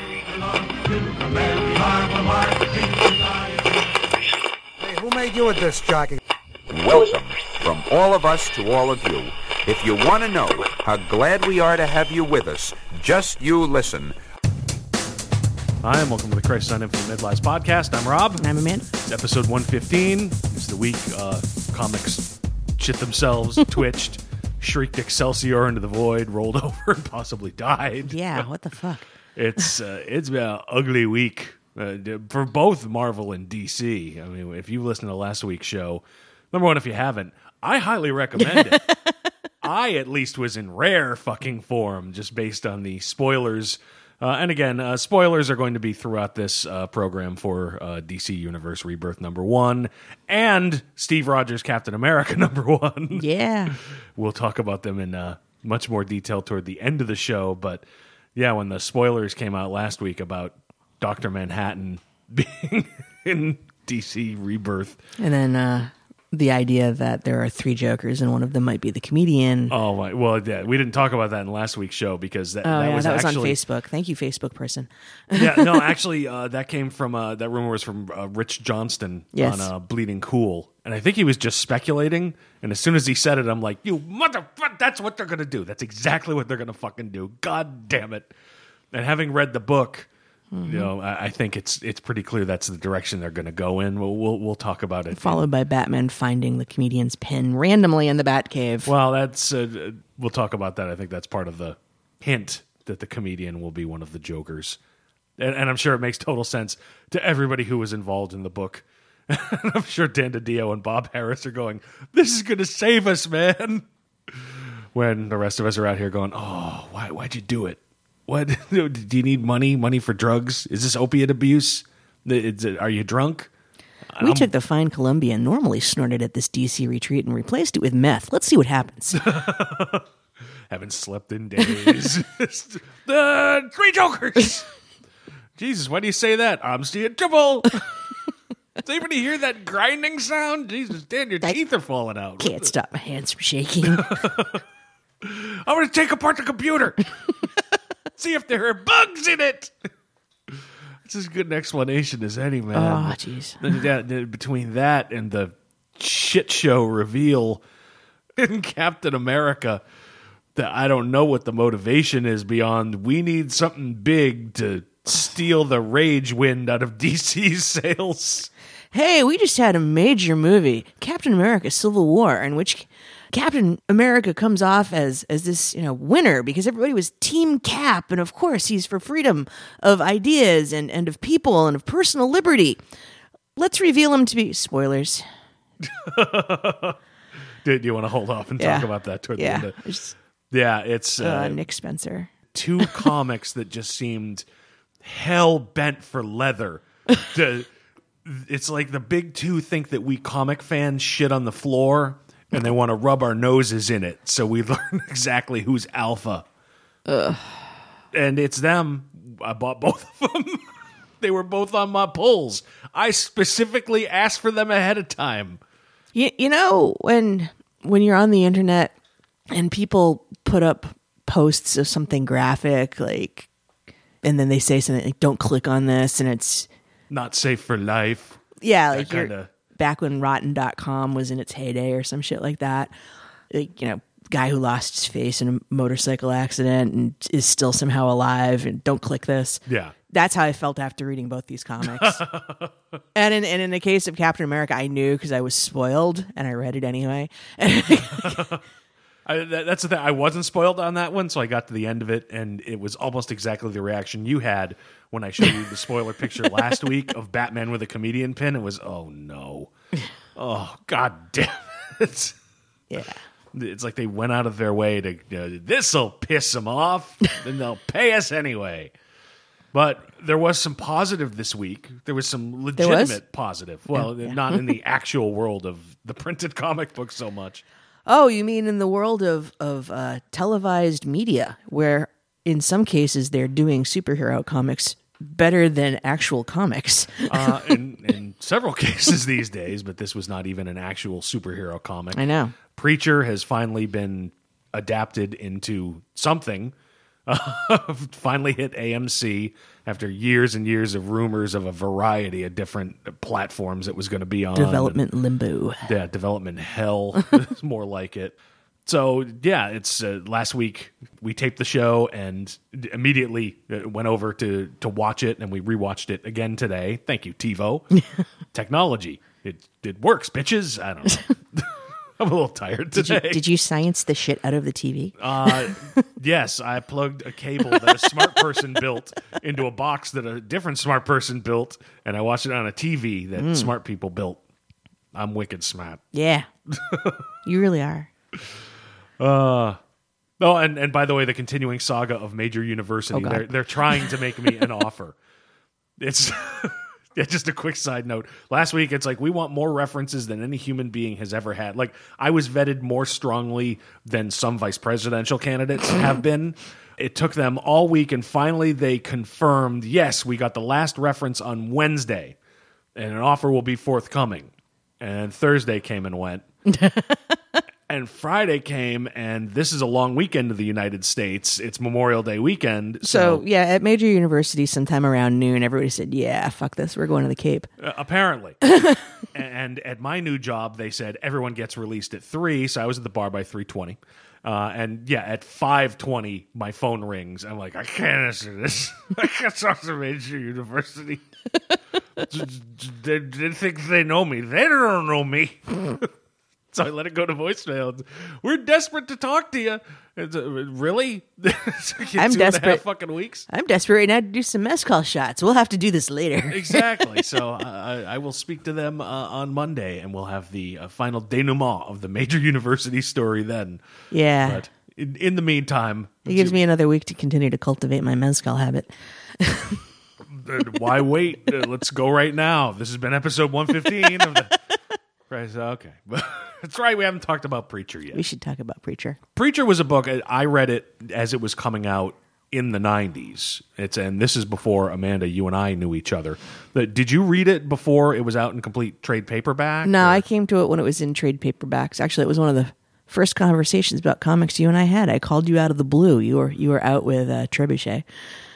Hey, who made you a disc jockey? Welcome from all of us to all of you. If you want to know how glad we are to have you with us, just you listen. Hi, and welcome to the Crisis on Infinite Midlives podcast. I'm Rob. And I'm Amanda. It's episode 115. It's the week uh, comics shit themselves, twitched, shrieked Excelsior into the void, rolled over, and possibly died. Yeah, what the fuck? It's uh, it's been an ugly week uh, for both Marvel and DC. I mean, if you listened to last week's show, number one, if you haven't, I highly recommend it. I at least was in rare fucking form, just based on the spoilers. Uh, and again, uh, spoilers are going to be throughout this uh, program for uh, DC Universe Rebirth number one and Steve Rogers Captain America number one. Yeah. We'll talk about them in uh, much more detail toward the end of the show. But yeah, when the spoilers came out last week about Doctor Manhattan being in DC Rebirth, And then uh, the idea that there are three Jokers and one of them might be the comedian. oh my! Well, yeah, we didn't talk about that in last week's show because that, Oh, that yeah, was that was on Facebook. Thank you, Facebook person. yeah, no, actually, uh, that came from uh, that rumor was from uh, Rich Johnston Yes. on uh, Bleeding Cool, and I think he was just speculating. And as soon as he said it, I'm like, "You motherfucker! That's what they're gonna do. That's exactly what they're gonna fucking do. God damn it!" And having read the book, Mm-hmm. you know, I, I think it's it's pretty clear that's the direction they're gonna go in. We'll we'll, we'll talk about it. Followed by Batman finding the comedian's pin randomly in the Batcave. Well, that's uh, we'll talk about that. I think that's part of the hint that the comedian will be one of the Jokers, and, and I'm sure it makes total sense to everybody who was involved in the book. I'm sure Dan DiDio and Bob Harras are going, "This is going to save us, man." When the rest of us are out here going, "Oh, why? Why'd you do it? What? do you need money? Money for drugs? Is this opiate abuse? Is it- are you drunk?" we took the fine Colombian normally snorted at this DC retreat and replaced it with meth. Let's see what happens. Haven't slept in days. the three jokers. Jesus, why do you say that? I'm seeing trouble. Does anybody hear that grinding sound? Jesus, Dan, your teeth are falling out. Can't stop my hands from shaking. I'm going to take apart the computer. See if there are bugs in it. It's as good an explanation as any, man. Oh, jeez. Then between that and the shit show reveal in Captain America, that I don't know what the motivation is beyond. We need something big to steal the rage wind out of DC's sales. hey, we just had a major movie, Captain America: Civil War, in which Captain America comes off as as this you know winner because everybody was Team Cap, and of course he's for freedom of ideas and and of people and of personal liberty. Let's reveal him to be spoilers. Do, you want to hold off and talk about that toward the Yeah, end? Of, yeah, it's uh, uh, Nick Spencer. two comics that just seemed hell bent for leather. To, it's like the big two think that we comic fans shit on the floor and they want to rub our noses in it so we learn exactly who's alpha. And it's them. I bought both of them. they were both on my pulls. I specifically asked for them ahead of time. You, you know when when you're on the internet and people put up posts of something graphic like and then they say something like don't click on this and it's Not safe for life. yeah like you're back when rotten.com was in its heyday or some shit like that like you know guy who lost his face in a motorcycle accident and is still somehow alive and don't click this Yeah. that's how I felt after reading both these comics. and in and in the case of Captain America, I knew because I was spoiled and I read it anyway. I, that, that's the thing. I wasn't spoiled on that one, so I got to the end of it, and it was almost exactly the reaction you had when I showed you the spoiler picture last week of Batman with a comedian pin. It was, oh no, oh god damn it! yeah. It's like they went out of their way to uh, this'll piss them off, then they'll pay us anyway. But there was some positive this week. There was some was? legitimate positive. Well, yeah. not in the actual world of the printed comic book so much. Oh, you mean in the world of of uh, televised media, where in some cases they're doing superhero comics better than actual comics. uh, in, in several cases these days, but this was not even an actual superhero comic. I know. Preacher has finally been adapted into something. finally hit AMC after years and years of rumors of a variety of different platforms it was going to be on. Development limbo. yeah, development hell is more like it. So yeah, it's uh, last week we taped the show and immediately went over to to watch it and we rewatched it again today. Thank you, TiVo. Technology, it it works, bitches. I don't know. I'm a little tired Did you, today. did you science the shit out of the TV? Uh, yes, I plugged a cable that a smart person built into a box that a different smart person built, and I watched it on a TV that smart people built. I'm wicked smart. yeah. you really are. Uh, oh, and, and by the way, the continuing saga of Major University, Oh, God. they're they're trying to make me an offer. It's yeah, just a quick side note. Last week, it's like we want more references than any human being has ever had. Like I was vetted more strongly than some vice presidential candidates have been. It took them all week, and finally they confirmed. Yes, we got the last reference on Wednesday, and an offer will be forthcoming. And Thursday came and went. And Friday came, and this is a long weekend in the United States. It's Memorial Day weekend. So, So, yeah, at major university, sometime around noon, everybody said, "Yeah, fuck this, we're going to the Cape." uh, apparently. and at my new job, they said everyone gets released at 3. So I was at the bar by 3.20. Uh, and yeah, at 5.20, my phone rings. I'm like, I can't answer this. I can't talk to Major University. they, they think they know me. They don't know me. So I let it go to voicemail. We're desperate to talk to you. It's, uh, really? I'm I'm two and a half desperate. fucking weeks. I'm desperate right now to do some mezcal shots. We'll have to do this later. Exactly. So uh, I, I will speak to them uh, on Monday, and we'll have the uh, final denouement of the major university story then. Yeah, But in, in the meantime, it gives me another week to continue to cultivate my mezcal habit. why wait? Let's go right now. This has been episode 115 of the. Right, so, okay, that's right. We haven't talked about Preacher yet. We should talk about Preacher. Preacher was a book I- I read it as it was coming out in the 90s. It's and this is before Amanda you and I knew each other. The- Did you read it before it was out in complete trade paperback? No, or- I came to it when it was in trade paperbacks. Actually, it was one of the first conversations about comics you and I had. I called you out of the blue. You were you were out with uh, Trebuchet.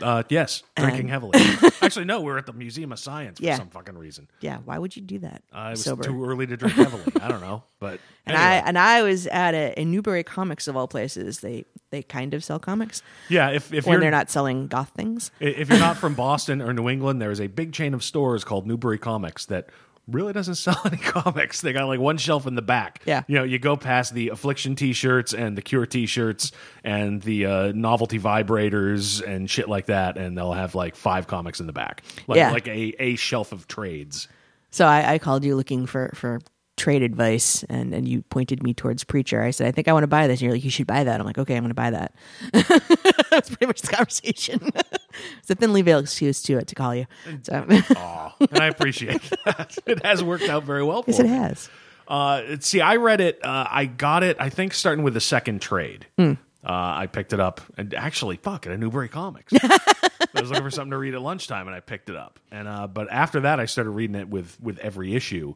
uh yes, drinking heavily. Actually no, we were at the Museum of Science for Yeah. some fucking reason. Yeah, why would you do that? Uh, it was Sober. too early to drink heavily. I don't know, but and anyway. I and I was at a in Newbury Comics of all places. They they kind of sell comics yeah, if if when you're they're not selling goth things. if you're not from Boston or New England, there is a big chain of stores called Newbury Comics that really doesn't sell any comics. They got like one shelf in the back. Yeah. You know, you go past the Affliction t-shirts and the Cure t-shirts and the uh, novelty vibrators and shit like that, and they'll have like five comics in the back. Like, Yeah. like a, a shelf of trades. So I, I called you looking for for trade advice, and and you pointed me towards Preacher. I said, I think I want to buy this. And you're like, you should buy that. I'm like, okay, I'm going to buy that. That's pretty much the conversation. it's a thinly veiled excuse to it to call you. So, Aw, and I appreciate that. It has worked out very well for yes, it me. has. Uh, see, I read it. Uh, I got it. I think starting with the second trade. Uh, I picked it up, and actually, fuck, at a Newbury Comics. I was looking for something to read at lunchtime, and I picked it up. And uh, but after that, I started reading it with with every issue.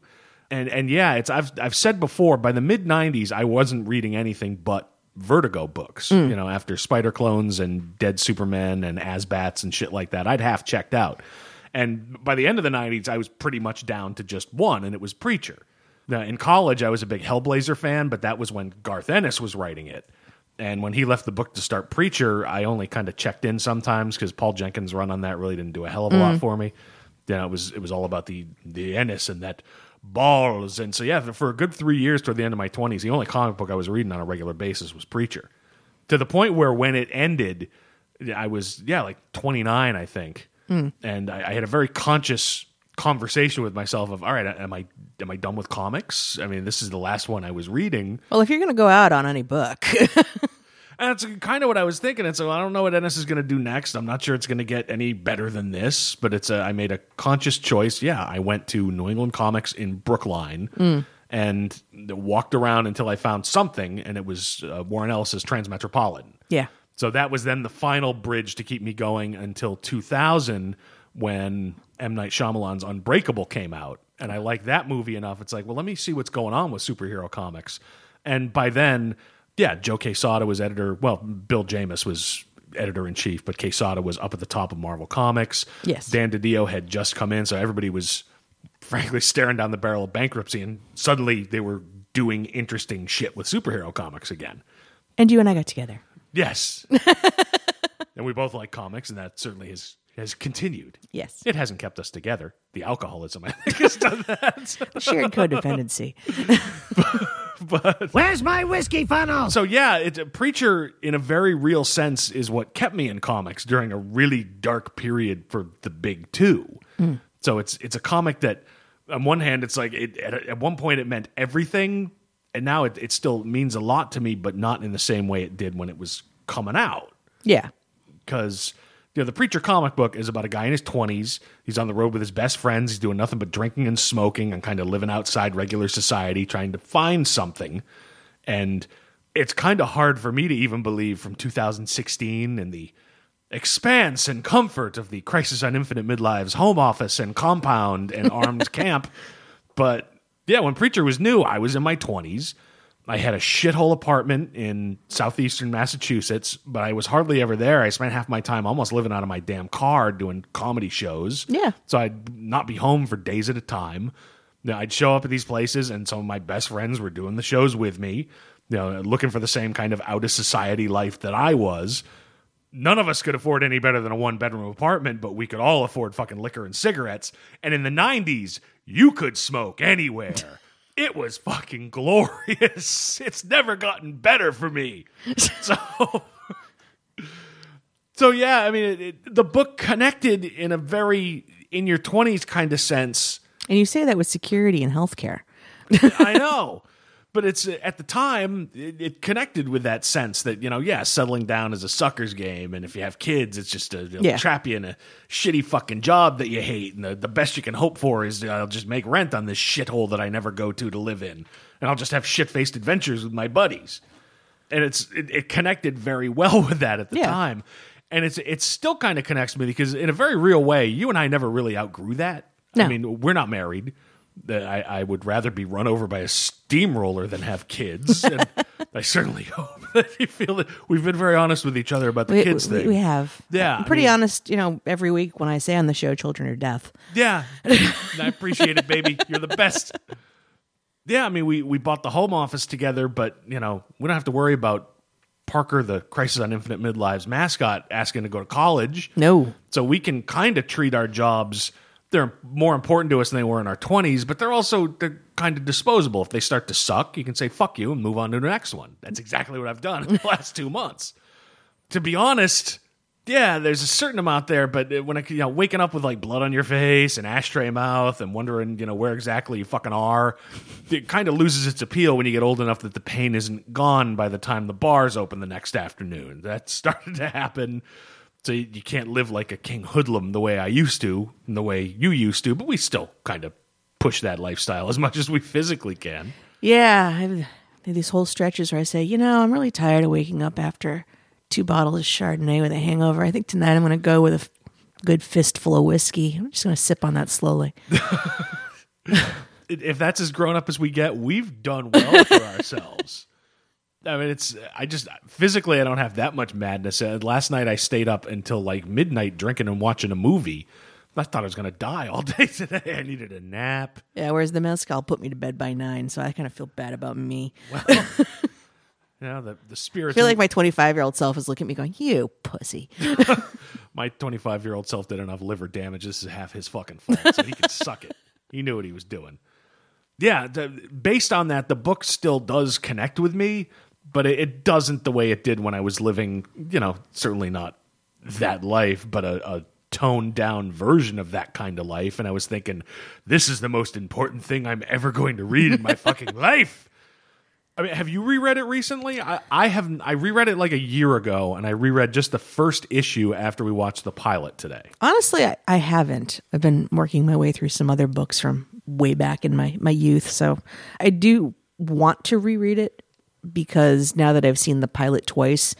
And and yeah, it's I've I've said before. By the mid '90s, I wasn't reading anything but Vertigo books. Mm. You know, after Spider Clones and Dead Superman and Azbats and shit like that, I'd half checked out. And by the end of the '90s, I was pretty much down to just one, and it was Preacher. Now, in college, I was a big Hellblazer fan, but that was when Garth Ennis was writing it. And when he left the book to start Preacher, I only kind of checked in sometimes because Paul Jenkins' run on that really didn't do a hell of a lot mm. for me. Then it was it was all about the the Ennis and that balls. And so yeah, for a good three years toward the end of my twenties, the only comic book I was reading on a regular basis was Preacher. To the point where when it ended, I was yeah like twenty nine, I think, hmm. and I, I had a very conscious conversation with myself of all right, am I am I done with comics? I mean, this is the last one I was reading. Well, if you're going to go out on any book, And that's kind of what I was thinking. And so I don't know what Ennis is going to do next. I'm not sure it's going to get any better than this, but it's a, I made a conscious choice. Yeah, I went to New England Comics in Brookline and walked around until I found something, and it was uh, Warren Ellis's Transmetropolitan. yeah. So that was then the final bridge to keep me going until 2000 when M. Night Shyamalan's Unbreakable came out. And I like that movie enough. It's like, well, let me see what's going on with superhero comics. And by then, yeah, Joe Quesada was editor. Well, Bill Jemas was editor in chief, but Quesada was up at the top of Marvel Comics. Yes. Dan DiDio had just come in, so everybody was frankly staring down the barrel of bankruptcy, and suddenly they were doing interesting shit with superhero comics again. And you and I got together. Yes. and we both like comics, and that certainly has has continued. Yes. It hasn't kept us together. The alcoholism, I think, has done that. Shared codependency. Where's my whiskey funnel? So yeah, it's a preacher in a very real sense is what kept me in comics during a really dark period for the big two. Hmm. So it's it's a comic that on one hand it's like it, at, at one point it meant everything, and now it, it still means a lot to me, but not in the same way it did when it was coming out. Yeah. Because you know the preacher comic book is about a guy in his twenties. He's on the road with his best friends. He's doing nothing but drinking and smoking and kind of living outside regular society, trying to find something. And it's kind of hard for me to even believe from 2016 and the expanse and comfort of the Crisis on Infinite Midlives home office and compound and armed camp. But yeah, when Preacher was new, I was in my 20s. I had a shithole apartment in southeastern Massachusetts, but I was hardly ever there. I spent half my time almost living out of my damn car doing comedy shows. Yeah. So I'd not be home for days at a time. You know, I'd show up at these places, and some of my best friends were doing the shows with me, you know, looking for the same kind of out of society life that I was. None of us could afford any better than a one bedroom apartment, but we could all afford fucking liquor and cigarettes. And in the 90s, you could smoke anywhere. It was fucking glorious. It's never gotten better for me. So, so yeah, I mean, it, it, the book connected in a very in your 20s kind of sense. And you say that with security and healthcare. I know. But it's at the time it, it connected with that sense that you know, yeah, settling down is a sucker's game, and if you have kids, it's just a Yeah. trap you in a shitty fucking job that you hate, and the, the best you can hope for is uh, I'll just make rent on this shithole that I never go to to live in, and I'll just have shit faced adventures with my buddies, and it's it, it connected very well with that at the Yeah. time, and it's it still kind of connects me because in a very real way, you and I never really outgrew that. I mean, we're not married. That I, I would rather be run over by a steamroller than have kids. And I certainly hope that you feel that we've been very honest with each other about the We, kids we, thing. we have. Yeah, I'm I pretty mean- honest, you know, every week when I say on the show children are death. Yeah, I appreciate it, baby. You're the best. Yeah, I mean, we we bought the home office together, but you know, we don't have to worry about Parker, the Crisis on Infinite Midlives mascot, asking to go to college. No. So we can kind of treat our jobs. They're more important to us than they were in our 20s, but they're also they're kind of disposable. If they start to suck, you can say fuck you and move on to the next one. That's exactly what I've done in the last 2 months. To be honest, yeah, there's a certain amount there, but when I, you know, waking up with like blood on your face and ashtray mouth and wondering, you know, where exactly you fucking are, it kind of loses its appeal when you get old enough that the pain isn't gone by the time the bars open the next afternoon. That started to happen. So you, you can't live like a king hoodlum the way I used to, and the way you used to, but we still kind of push that lifestyle as much as we physically can. Yeah, I've these whole stretches where I say, you know, I'm really tired of waking up after two bottles of Chardonnay with a hangover. I think tonight I'm going to go with a f- good fistful of whiskey. I'm just going to sip on that slowly. if that's as grown up as we get, we've done well for ourselves. I mean, it's I just physically I don't have that much madness. Uh, last night I stayed up until like midnight drinking and watching a movie. I thought I was going to die all day today. I needed a nap. Yeah, whereas the mezcal put me to bed by nine, so I kind of feel bad about me. Well, Yeah, the the spirits. I feel like my 25 year old self is looking at me going, you pussy. my 25 year old self did enough liver damage. This is half his fucking fault, so he can suck it. He knew what he was doing. Yeah, the, based on that, the book still does connect with me, but it, it doesn't the way it did when I was living. You know, certainly not that life, but a, a toned down version of that kind of life. And I was thinking, this is the most important thing I'm ever going to read in my fucking life. I mean, have you reread it recently? I, I haven't. I reread it like a year ago, and I reread just the first issue after we watched the pilot today. Honestly, I, I haven't. I've been working my way through some other books from way back in my, my youth. So I do want to reread it because now that I've seen the pilot twice,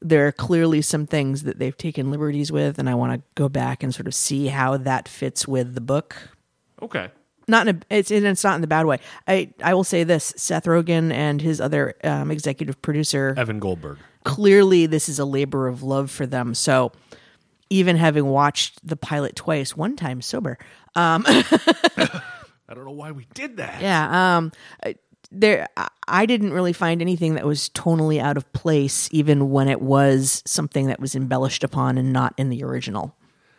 there are clearly some things that they've taken liberties with, and I want to go back and sort of see how that fits with the book. Okay. Not in a, it's and it's not in the bad way. I I will say this: Seth Rogen and his other um, executive producer Evan Goldberg. clearly this is a labor of love for them. So even having watched the pilot twice, one time sober, I don't know why we did that. yeah, um, I- there I- didn't really find anything that was tonally out of place, even when it was something that was embellished upon and not in the original.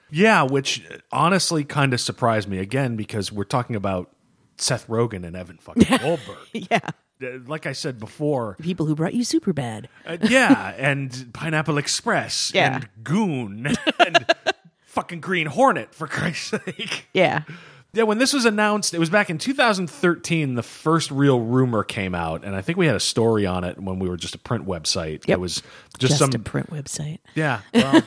Yeah, which honestly kind of surprised me again because we're talking about Seth Rogen and Evan fucking Goldberg. Yeah, Uh, Like I said before, people who brought you Superbad. uh, yeah, and Pineapple Express Yeah. and Goon and fucking Green Hornet for Christ's sake. Yeah, Yeah, when this was announced, it was back in 2013. The first real rumor came out, and I think we had a story on it when we were just a print website. Yep. It was just, just some a print website. Yeah. Well,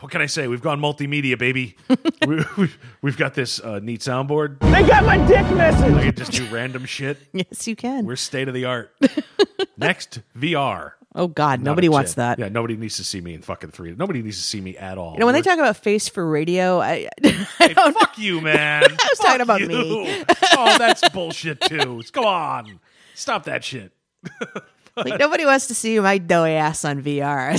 what can I say? We've gone multimedia, baby. we, we, we've got this uh, neat soundboard. They got my dick message. I can just do random shit. Yes, you can. We're state of the art. Next, VR. Oh God, Not nobody wants that. Yeah, nobody needs to see me in fucking three. Nobody needs to see me at all. You know, when they We're- talk about face for radio, I, Hey, fuck you, man. I was talking about me. oh, that's bullshit too. Go on. Stop that shit. like nobody wants to see my doughy ass on VR.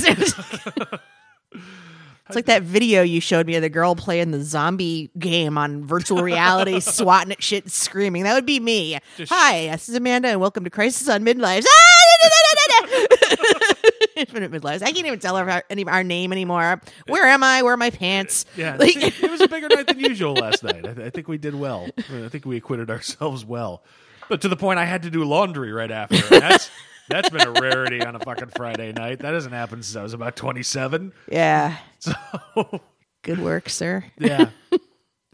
it's like that video you showed me of the girl playing the zombie game on virtual reality, swatting at shit, and screaming. That would be me. Hi, this is Amanda, and welcome to Crisis on Midlife. Ah, Infinite midlives. I can't even tell her our, any our name anymore. Where am I? Where are my pants? Yeah, Like- it was a bigger night than usual last night. I, th- I think we did well. I think we acquitted ourselves well, but to the point I had to do laundry right after. That's that's been a rarity on a fucking Friday night. That hasn't happened since I was about twenty seven. yeah. So Good work, sir. yeah.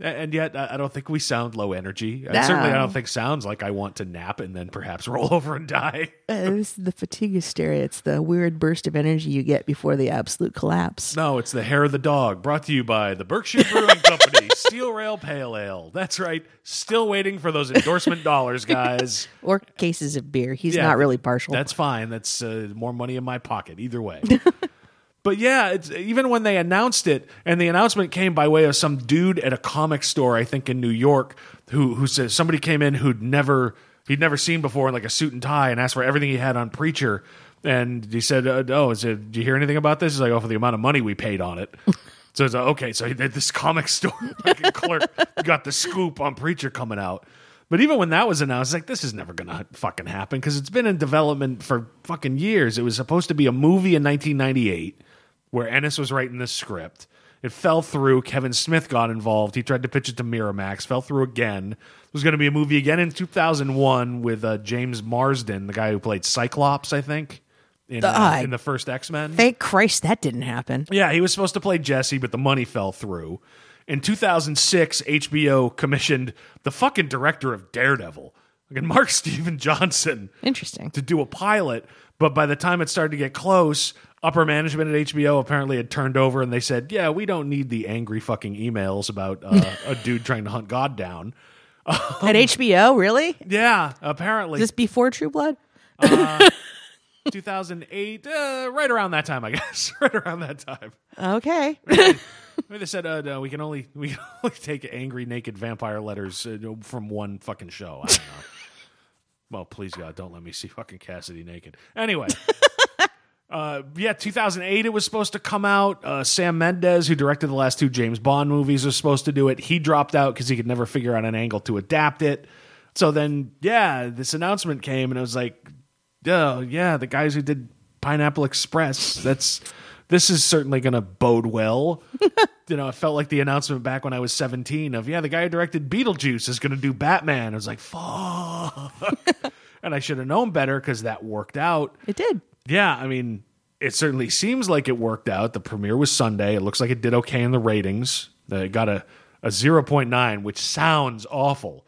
And yet, I don't think we sound low energy. And Certainly, I don't think sounds like I want to nap and then perhaps roll over and die. Uh, this is the fatigue hysteria. It's the weird burst of energy you get before the absolute collapse. No, it's the hair of the dog. Brought to you by the Berkshire Brewing Company, Steel Rail Pale Ale. That's right. Still waiting for those endorsement dollars, guys. Or cases of beer. He's Yeah, not really partial. That's fine. That's uh, more money in my pocket either way. But yeah, it's even when they announced it, and the announcement came by way of some dude at a comic store, I think in New York, who who said somebody came in who'd never he'd never seen before in like a suit and tie and asked for everything he had on Preacher. And he said, uh, "Oh, is it? Did you hear anything about this?" He's like, "Oh, for the amount of money we paid on it." So it's like, okay, so this comic store clerk got the scoop on Preacher coming out. But even when that was announced, like this is never gonna fucking happen because it's been in development for fucking years. It was supposed to be a movie in 1998 where Ennis was writing the script. It fell through. Kevin Smith got involved. He tried to pitch it to Miramax. Fell through again. There was going to be a movie again in 2001 with uh, James Marsden, the guy who played Cyclops, I think, in, uh, in the first X Men. Thank Christ that didn't happen. Yeah, he was supposed to play Jesse, but the money fell through. In 2006, HBO commissioned the fucking director of Daredevil, again, Mark Steven Johnson, Interesting. to do a pilot. But by the time it started to get close, upper management at HBO apparently had turned over and they said, "Yeah, we don't need the angry fucking emails about uh, a dude trying to hunt God down." At HBO, really? Yeah, apparently this before True Blood? 2008, uh, right around that time, I guess, right around that time. Okay. Maybe they said, uh, no, we can only we can only take angry naked vampire letters uh, from one fucking show. I don't know. well, please God, don't let me see fucking Cassidy naked. Anyway. Uh, yeah, 2008 it was supposed to come out. Uh, Sam Mendes, who directed the last two James Bond movies, was supposed to do it. He dropped out because he could never figure out an angle to adapt it. So then, yeah, this announcement came, and I was like, oh, yeah, the guys who did Pineapple Express. That's this is certainly going to bode well. you know, it felt like the announcement back when I was 17 of, yeah, the guy who directed Beetlejuice is going to do Batman. I was like, fuck. and I should have known better because that worked out. It did. Yeah, I mean, it certainly seems like it worked out. The premiere was Sunday. It looks like it did okay in the ratings. Uh, It got a, a 0.9, which sounds awful.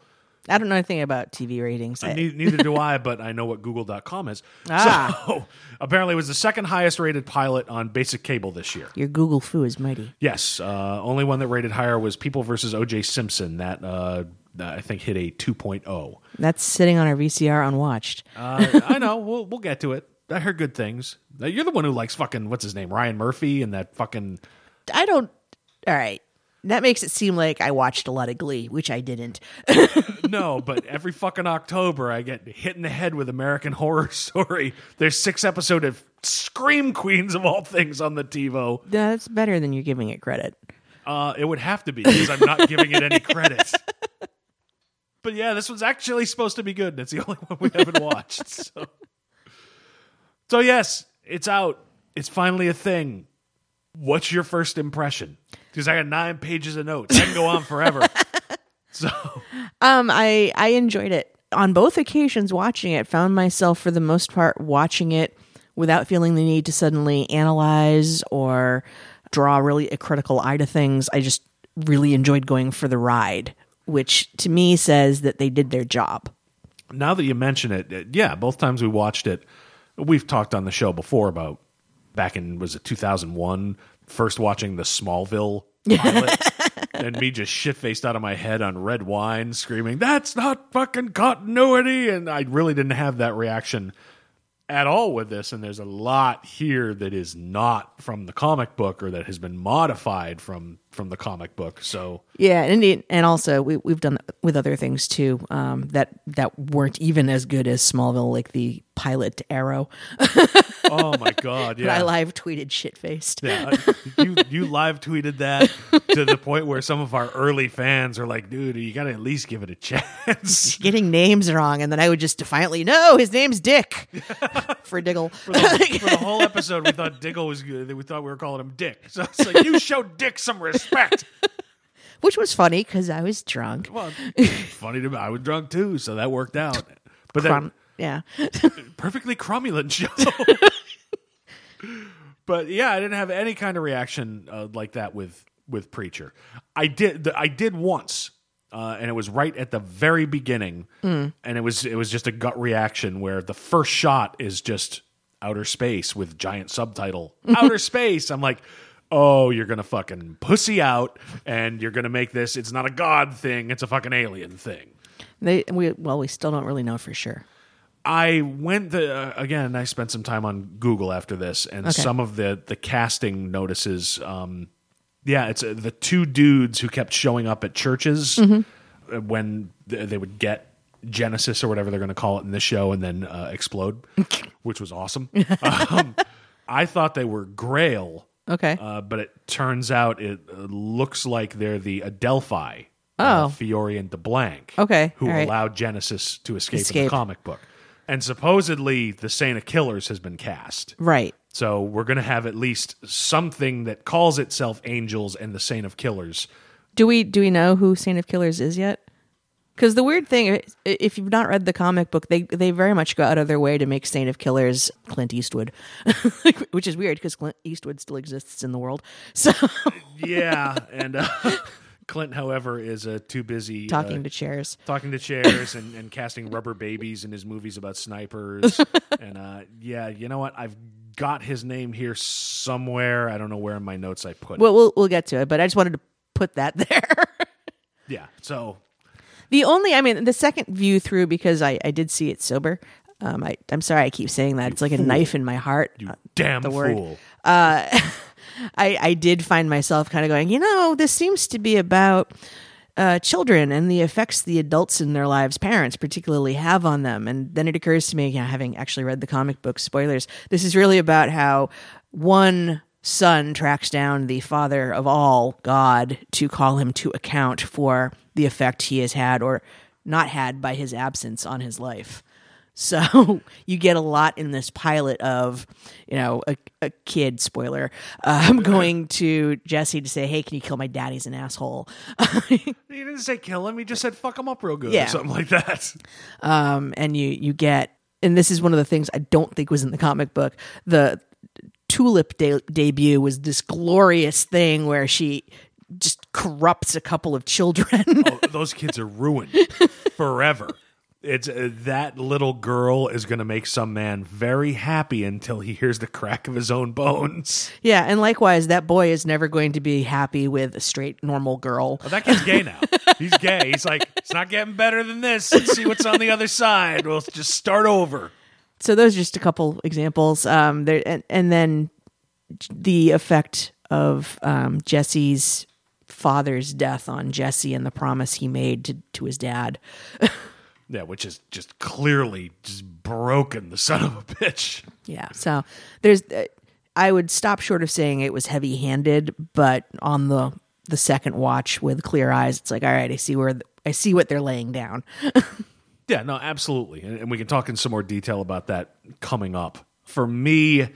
I don't know anything about TV ratings. Ne- neither do I, but I know what Google.com is. Ah. So apparently it was the second highest rated pilot on basic cable this year. your Google foo is mighty. Yes. Uh, only one that rated higher was People versus O.J. Simpson. That uh, I think hit a 2.0. That's sitting on our VCR unwatched. Uh, I know. We'll, we'll get to it. I heard good things. You're the one who likes fucking, what's his name? Ryan Murphy and that fucking. I don't. All right. That makes it seem like I watched a lot of Glee, which I didn't. No, but every fucking October I get hit in the head with American Horror Story. There's six episode of Scream Queens of all things on the TiVo. That's better than you're giving it credit. Uh, it would have to be because I'm not giving it any credit. But yeah, this one's actually supposed to be good. and It's the only one we haven't watched. So, so yes, it's out. It's finally a thing. What's your first impression? Because I got nine pages of notes. I can go on forever. So Um, I I enjoyed it on both occasions. Watching it, found myself for the most part watching it without feeling the need to suddenly analyze or draw really a critical eye to things. I just really enjoyed going for the ride, which to me says that they did their job. now that you mention it, uh, yeah, both times we watched it, we've talked on the show before about back in was it 2001, first watching the Smallville pilot, and me just shit faced out of my head on red wine, screaming, "That's not fucking continuity!" And I really didn't have that reaction at all with this. And there's a lot here that is not from the comic book or that has been modified from from the comic book. So Yeah, and and also we we've done that with other things too um, that that weren't even as good as Smallville, like the pilot Arrow. oh my god, yeah. I live tweeted shit faced. Yeah, you you live tweeted that to the point where some of our early fans are like, "Dude, you got to at least give it a chance." getting names wrong, and then I would just defiantly, no, his name's Dick for Diggle. For the, for the whole episode, we thought Diggle was good. We thought we were calling him Dick. So it's like, you show Dick some respect. Which was funny because I was drunk. Well, funny to me. I was drunk too, so that worked out. But Crum- yeah. perfectly cromulent show. but yeah, I didn't have any kind of reaction uh, like that with with Preacher. I did. I did once, uh, and it was right at the very beginning, and it was it was just a gut reaction where the first shot is just outer space with giant subtitle outer space. I'm like. Oh, you're gonna fucking pussy out, and you're gonna make this. It's not a god thing; it's a fucking alien thing. They we well, we still don't really know for sure. I went the, uh, again. I spent some time on Google after this, and Okay. some of the the casting notices. Um, yeah, it's uh, the two dudes who kept showing up at churches Mm-hmm. uh, when th- they would get Genesis or whatever they're going to call it in this show, and then uh, explode, which was awesome. um, I thought they were Grail, Okay. uh, but it turns out it uh, looks like they're the Adelphi. Uh, Oh. Fiore and DeBlanc. Okay, Who all right. allowed Genesis to escape, in the comic book. And supposedly the Saint of Killers has been cast. right. So we're going to have at least something that calls itself Angels and the Saint of Killers. Do we do we know who Saint of Killers is yet? Because the weird thing, if you've not read the comic book, they they very much go out of their way to make Saint of Killers Clint Eastwood, which is weird because Clint Eastwood still exists in the world. So Yeah. and uh, Clint, however, is uh, too busy talking uh, to chairs. talking to chairs and, and casting rubber babies in his movies about snipers. and uh, yeah, you know what? I've got his name here somewhere. I don't know where in my notes I put it. Well, we'll we'll get to it, but I just wanted to put that there. Yeah. So The only, I mean, the second view through because I, I did see it sober. Um, I, I'm sorry, I keep saying that. It's like a knife in my heart. you Uh, damn the word. fool. I, I did find myself kind of going, you know, this seems to be about uh, children and the effects the adults in their lives, parents particularly, have on them. And then it occurs to me, yeah, having actually read the comic book, spoilers, this is really about how one son tracks down the father of all, God, to call him to account for the effect he has had or not had by his absence on his life. So you get a lot in this pilot of, you know, a, a kid spoiler um, going to Jesse to say, "Hey, can you kill my daddy's an asshole." He didn't say kill him. He just said fuck him up real good Yeah. or something like that. um, and you you get, and this is one of the things I don't think was in the comic book. The Tulip de- debut was this glorious thing where she just corrupts a couple of children. Oh, those kids are ruined forever. It's uh, that little girl is going to make some man very happy until he hears the crack of his own bones. yeah, and likewise, that boy is never going to be happy with a straight normal girl. Well, that kid's gay now. He's gay. He's like, it's not getting better than this. Let's see what's on the other side. We'll just start over. so those are just a couple examples um there and, and then the effect of um jesse's father's death on jesse and the promise he made to, to his dad Yeah, which is just clearly just broken the son of a bitch. Yeah. So there's, uh, I would stop short of saying it was heavy handed, but on the the second watch with clear eyes, it's like, all right, I see where th- I see what they're laying down. Yeah, no, absolutely. And, and we can talk in some more detail about that coming up. For me,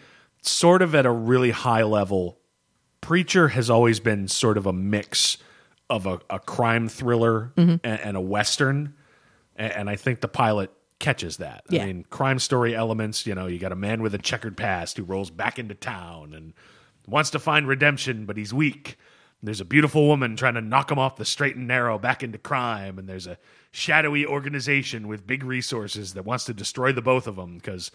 sort of at a really high level, Preacher has always been sort of a mix of a, a crime thriller and, and a Western. And, I think the pilot catches that. Yeah. I mean, crime story elements, you know, you got a man with a checkered past who rolls back into town and wants to find redemption, but he's weak. There's a beautiful woman trying to knock him off the straight and narrow back into crime, and there's a shadowy organization with big resources that wants to destroy the both of them because,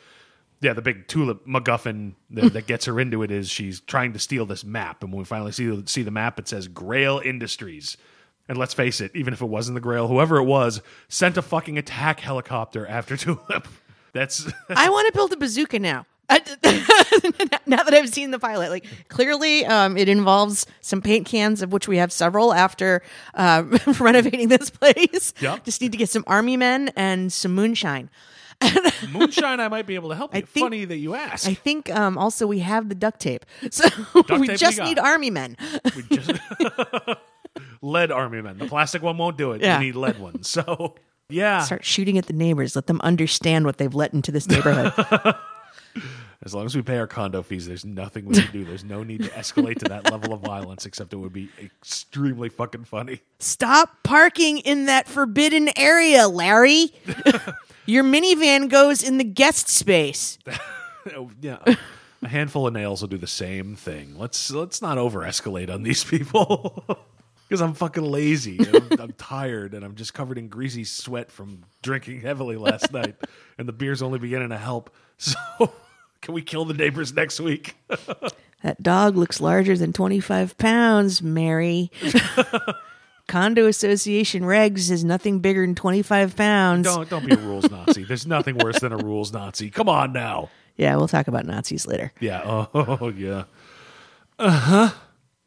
yeah, the big tulip MacGuffin that, that gets her into it is she's trying to steal this map, and when we finally see see the map, it says Grail Industries. And let's face it, even if it wasn't the Grail, whoever it was sent a fucking attack helicopter after Tulip. That's I want to build a bazooka now. Now that I've seen the pilot, like clearly, um, it involves some paint cans, of which we have several after uh, renovating this place. Yep. Just need to get some army men and some moonshine. moonshine. I might be able to help you. Think- Funny that you ask. I think um, also we have the duct tape, so we tape we just got. need army men. We just lead army men. The plastic one won't do it. Yeah. You need lead ones. So yeah, Start shooting at the neighbors. Let them understand what they've let into this neighborhood. as long as we pay our condo fees, there's nothing we can do. There's no need to escalate to that level of violence, except it would be extremely fucking funny. Stop parking in that forbidden area, Larry. Your minivan goes in the guest space. Oh, yeah. A handful of nails will do the same thing. Let's let's not over escalate on these people. Because I'm fucking lazy. I'm, I'm tired and I'm just covered in greasy sweat from drinking heavily last night. And the beer's only beginning to help. So can we kill the neighbors next week? That dog looks larger than 25 pounds, Mary. Condo Association regs is nothing bigger than 25 pounds. Don't don't be a rules Nazi. There's nothing worse than a rules Nazi. Come on now. Yeah, we'll talk about Nazis later. Yeah. Oh, yeah. Uh huh.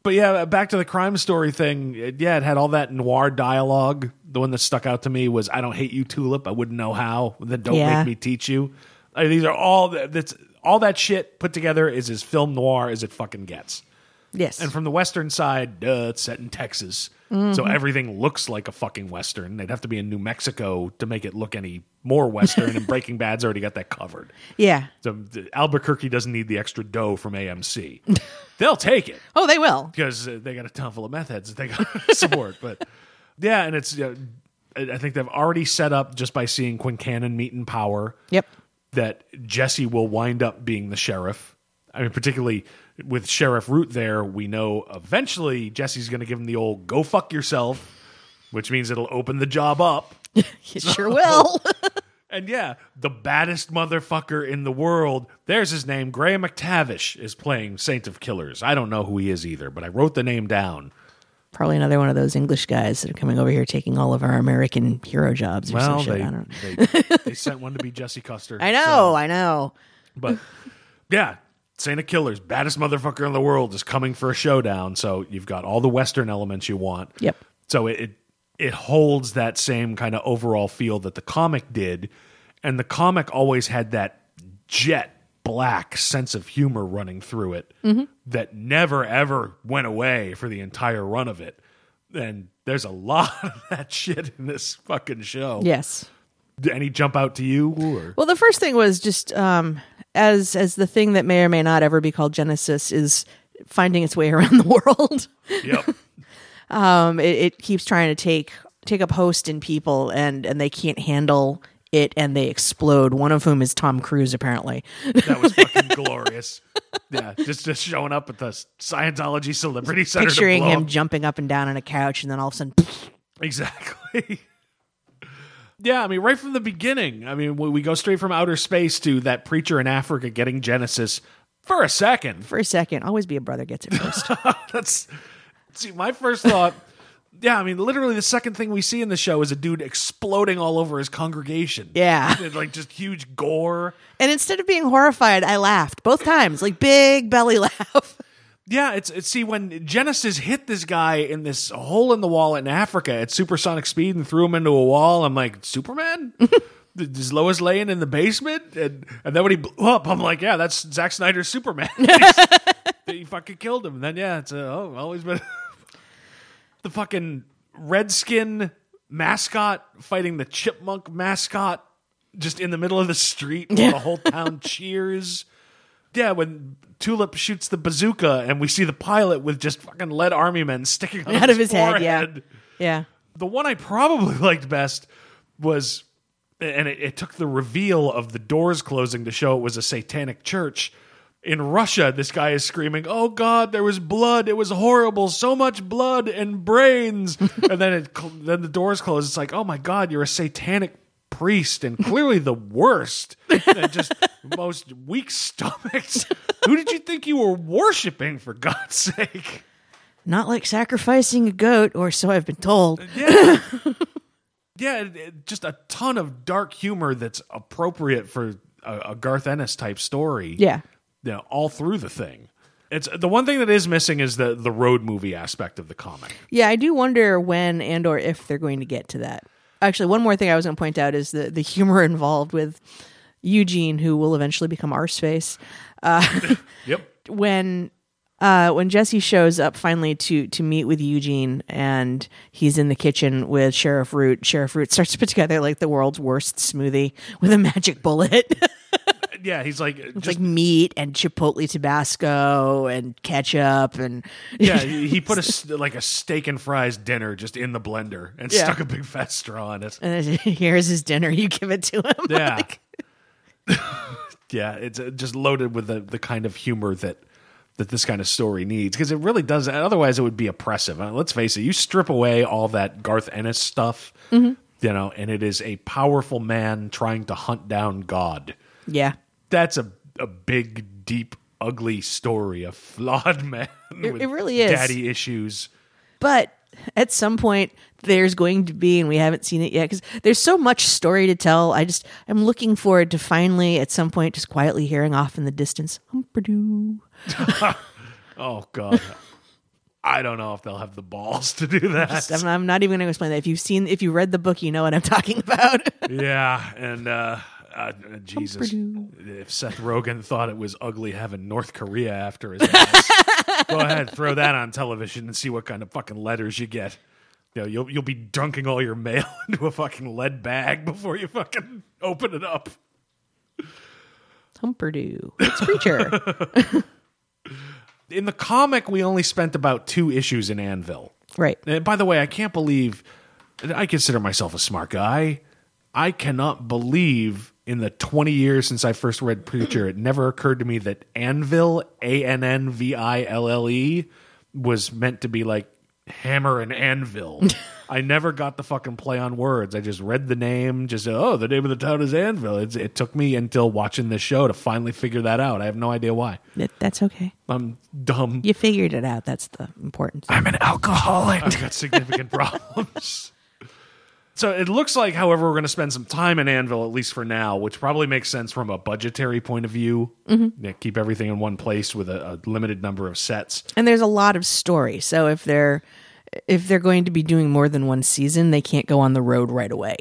But yeah, back to the crime story thing. It- yeah, it had all that noir dialogue. The one that stuck out to me was, "I don't hate you, Tulip. I wouldn't know how. Then don't Yeah. make me teach you." I mean, these are all that's all that shit put together is as film noir as it fucking gets. Yes. And from the western side, duh, it's set in Texas. So everything looks like a fucking western. They'd have to be in New Mexico to make it look any more western, and Breaking Bad's already got that covered. yeah. So the- Albuquerque doesn't need the extra dough from AMC. They'll take it Oh, they will. because uh, they got a ton full of meth heads that they got to support. But yeah, and it's uh, I I think they've already set up just by seeing Quincannon Meat and Power Yep. that Jesse will wind up being the sheriff. I mean, particularly with Sheriff Root there, we know eventually Jesse's going to give him the old "go fuck yourself," which means it'll open the job up. It sure will. And yeah, the baddest motherfucker in the world. There's his name. Graham McTavish is playing Saint of Killers. I don't know who he is either, but I wrote the name down. Probably another one of those English guys that are coming over here taking all of our American hero jobs or Well, some shit. they, I don't they, they sent one to be Jesse Custer. I know, so- I know. but yeah, Saint of Killers, baddest motherfucker in the world, is coming for a showdown. So you've got all the Western elements you want. Yep. So it it, it holds that same kind of overall feel that the comic did, and the comic always had that jet black sense of humor running through it mm-hmm. that never ever went away for the entire run of it. And there's a lot of that shit in this fucking show. Yes. Did any jump out to you? Or? Well, the first thing was just um, as as the thing that may or may not ever be called Genesis is finding its way around the world. Yep. um, it, it keeps trying to take take up host in people, and and they can't handle it, and they explode. One of whom is Tom Cruise, apparently. That was fucking glorious. Yeah, just just showing up at the Scientology Celebrity Center. Picturing him up. jumping up and down on a couch, and then all of a sudden, Exactly. Yeah, I mean, right from the beginning. I mean, we we go straight from outer space to that preacher in Africa getting Genesis for a second. for a second, always be a brother gets it first. That's see, my first thought. Yeah, I mean, literally the second thing we see in the show is a dude exploding all over his congregation. Yeah. And, like just huge gore. and instead of being horrified, I laughed both times, like big belly laugh. Yeah, it's, it's see when Genesis hit this guy in this hole in the wall in Africa at supersonic speed and threw him into a wall. I'm like, Superman? Is Lois laying in the basement? And and then when he blew up, I'm like, yeah, that's Zack Snyder's Superman. he fucking killed him. And then yeah, it's uh, oh, always been the fucking redskin mascot fighting the chipmunk mascot just in the middle of the street while the whole town cheers. Yeah, when Tulip shoots the bazooka and we see the pilot with just fucking lead army men sticking out, Out of his head, yeah. Yeah. The one I probably liked best was, and it, it took the reveal of the doors closing to show it was a satanic church. In Russia, this guy is screaming, "Oh God, there was blood! It was horrible! So much blood and brains!" and then it, then the doors close. It's like, "Oh my God, you're a satanic priest and clearly the worst and just most weak stomachs. Who did you think you were worshiping? For God's sake!" Not like sacrificing a goat, or so I've been told. Uh, yeah. yeah, it- just a ton of dark humor that's appropriate for a, a Garth Ennis type story. Yeah. You know, all through the thing. It's the one thing that is missing is the the road movie aspect of the comic. Yeah, I do wonder when and or if they're going to get to that. Actually, one more thing I was going to point out is the the humor involved with Eugene, who will eventually become Arseface. Yep. when uh, when Jesse shows up finally to to meet with Eugene, and he's in the kitchen with Sheriff Root. Sheriff Root starts to put together like the world's worst smoothie with a magic bullet. Yeah, he's like it's just like meat and chipotle Tabasco and ketchup and yeah, he put a like a steak and fries dinner just in the blender and Yeah. stuck a big fat straw in it. and here's his dinner. You give it to him. Yeah. Like, yeah, it's uh, just loaded with the the kind of humor that that this kind of story needs because it really does. Otherwise, it would be oppressive. Uh, let's face it. You strip away all that Garth Ennis stuff, you know, and it is a powerful man trying to hunt down God. yeah. That's a a big, deep, ugly story. A flawed man. It- with it really is. daddy issues. But at some point, there's going to be, and we haven't seen it yet, because there's so much story to tell. I just, I'm looking forward to finally, at some point, just quietly hearing off in the distance, Humperdoo. Oh God. I don't know if they'll have the balls to do that. I'm, I'm not even going to explain that. If you've seen, if you read the book, you know what I'm talking about. Yeah, and uh, uh, Jesus, if Seth Rogen thought it was ugly having North Korea after his ass, go ahead, throw that on television and see what kind of fucking letters you get. You know, you'll you'll be dunking all your mail into a fucking lead bag before you fucking open it up. Humperdoo. It's Preacher. In the comic, we only spent about two issues in Annville. right. And by the way, I can't believe I consider myself a smart guy. I cannot believe in the 20 years since I first read Preacher, it never occurred to me that Annville, A N N V I L L E, was meant to be like hammer and anvil. I never got the fucking play on words. I just read the name, just oh, the name of the town is Annville. It's, it took me until watching this show to finally figure that out. I have no idea why. That- that's okay. I'm dumb. You figured it out. That's the important thing. I'm an alcoholic. I've got significant problems. So it looks like, however, we're going to spend some time in Annville, at least for now, which probably makes sense from a budgetary point of view. Mm-hmm. Yeah, keep everything in one place with a, a limited number of sets. and there's a lot of story. So if they're if they're going to be doing more than one season, they can't go on the road right away.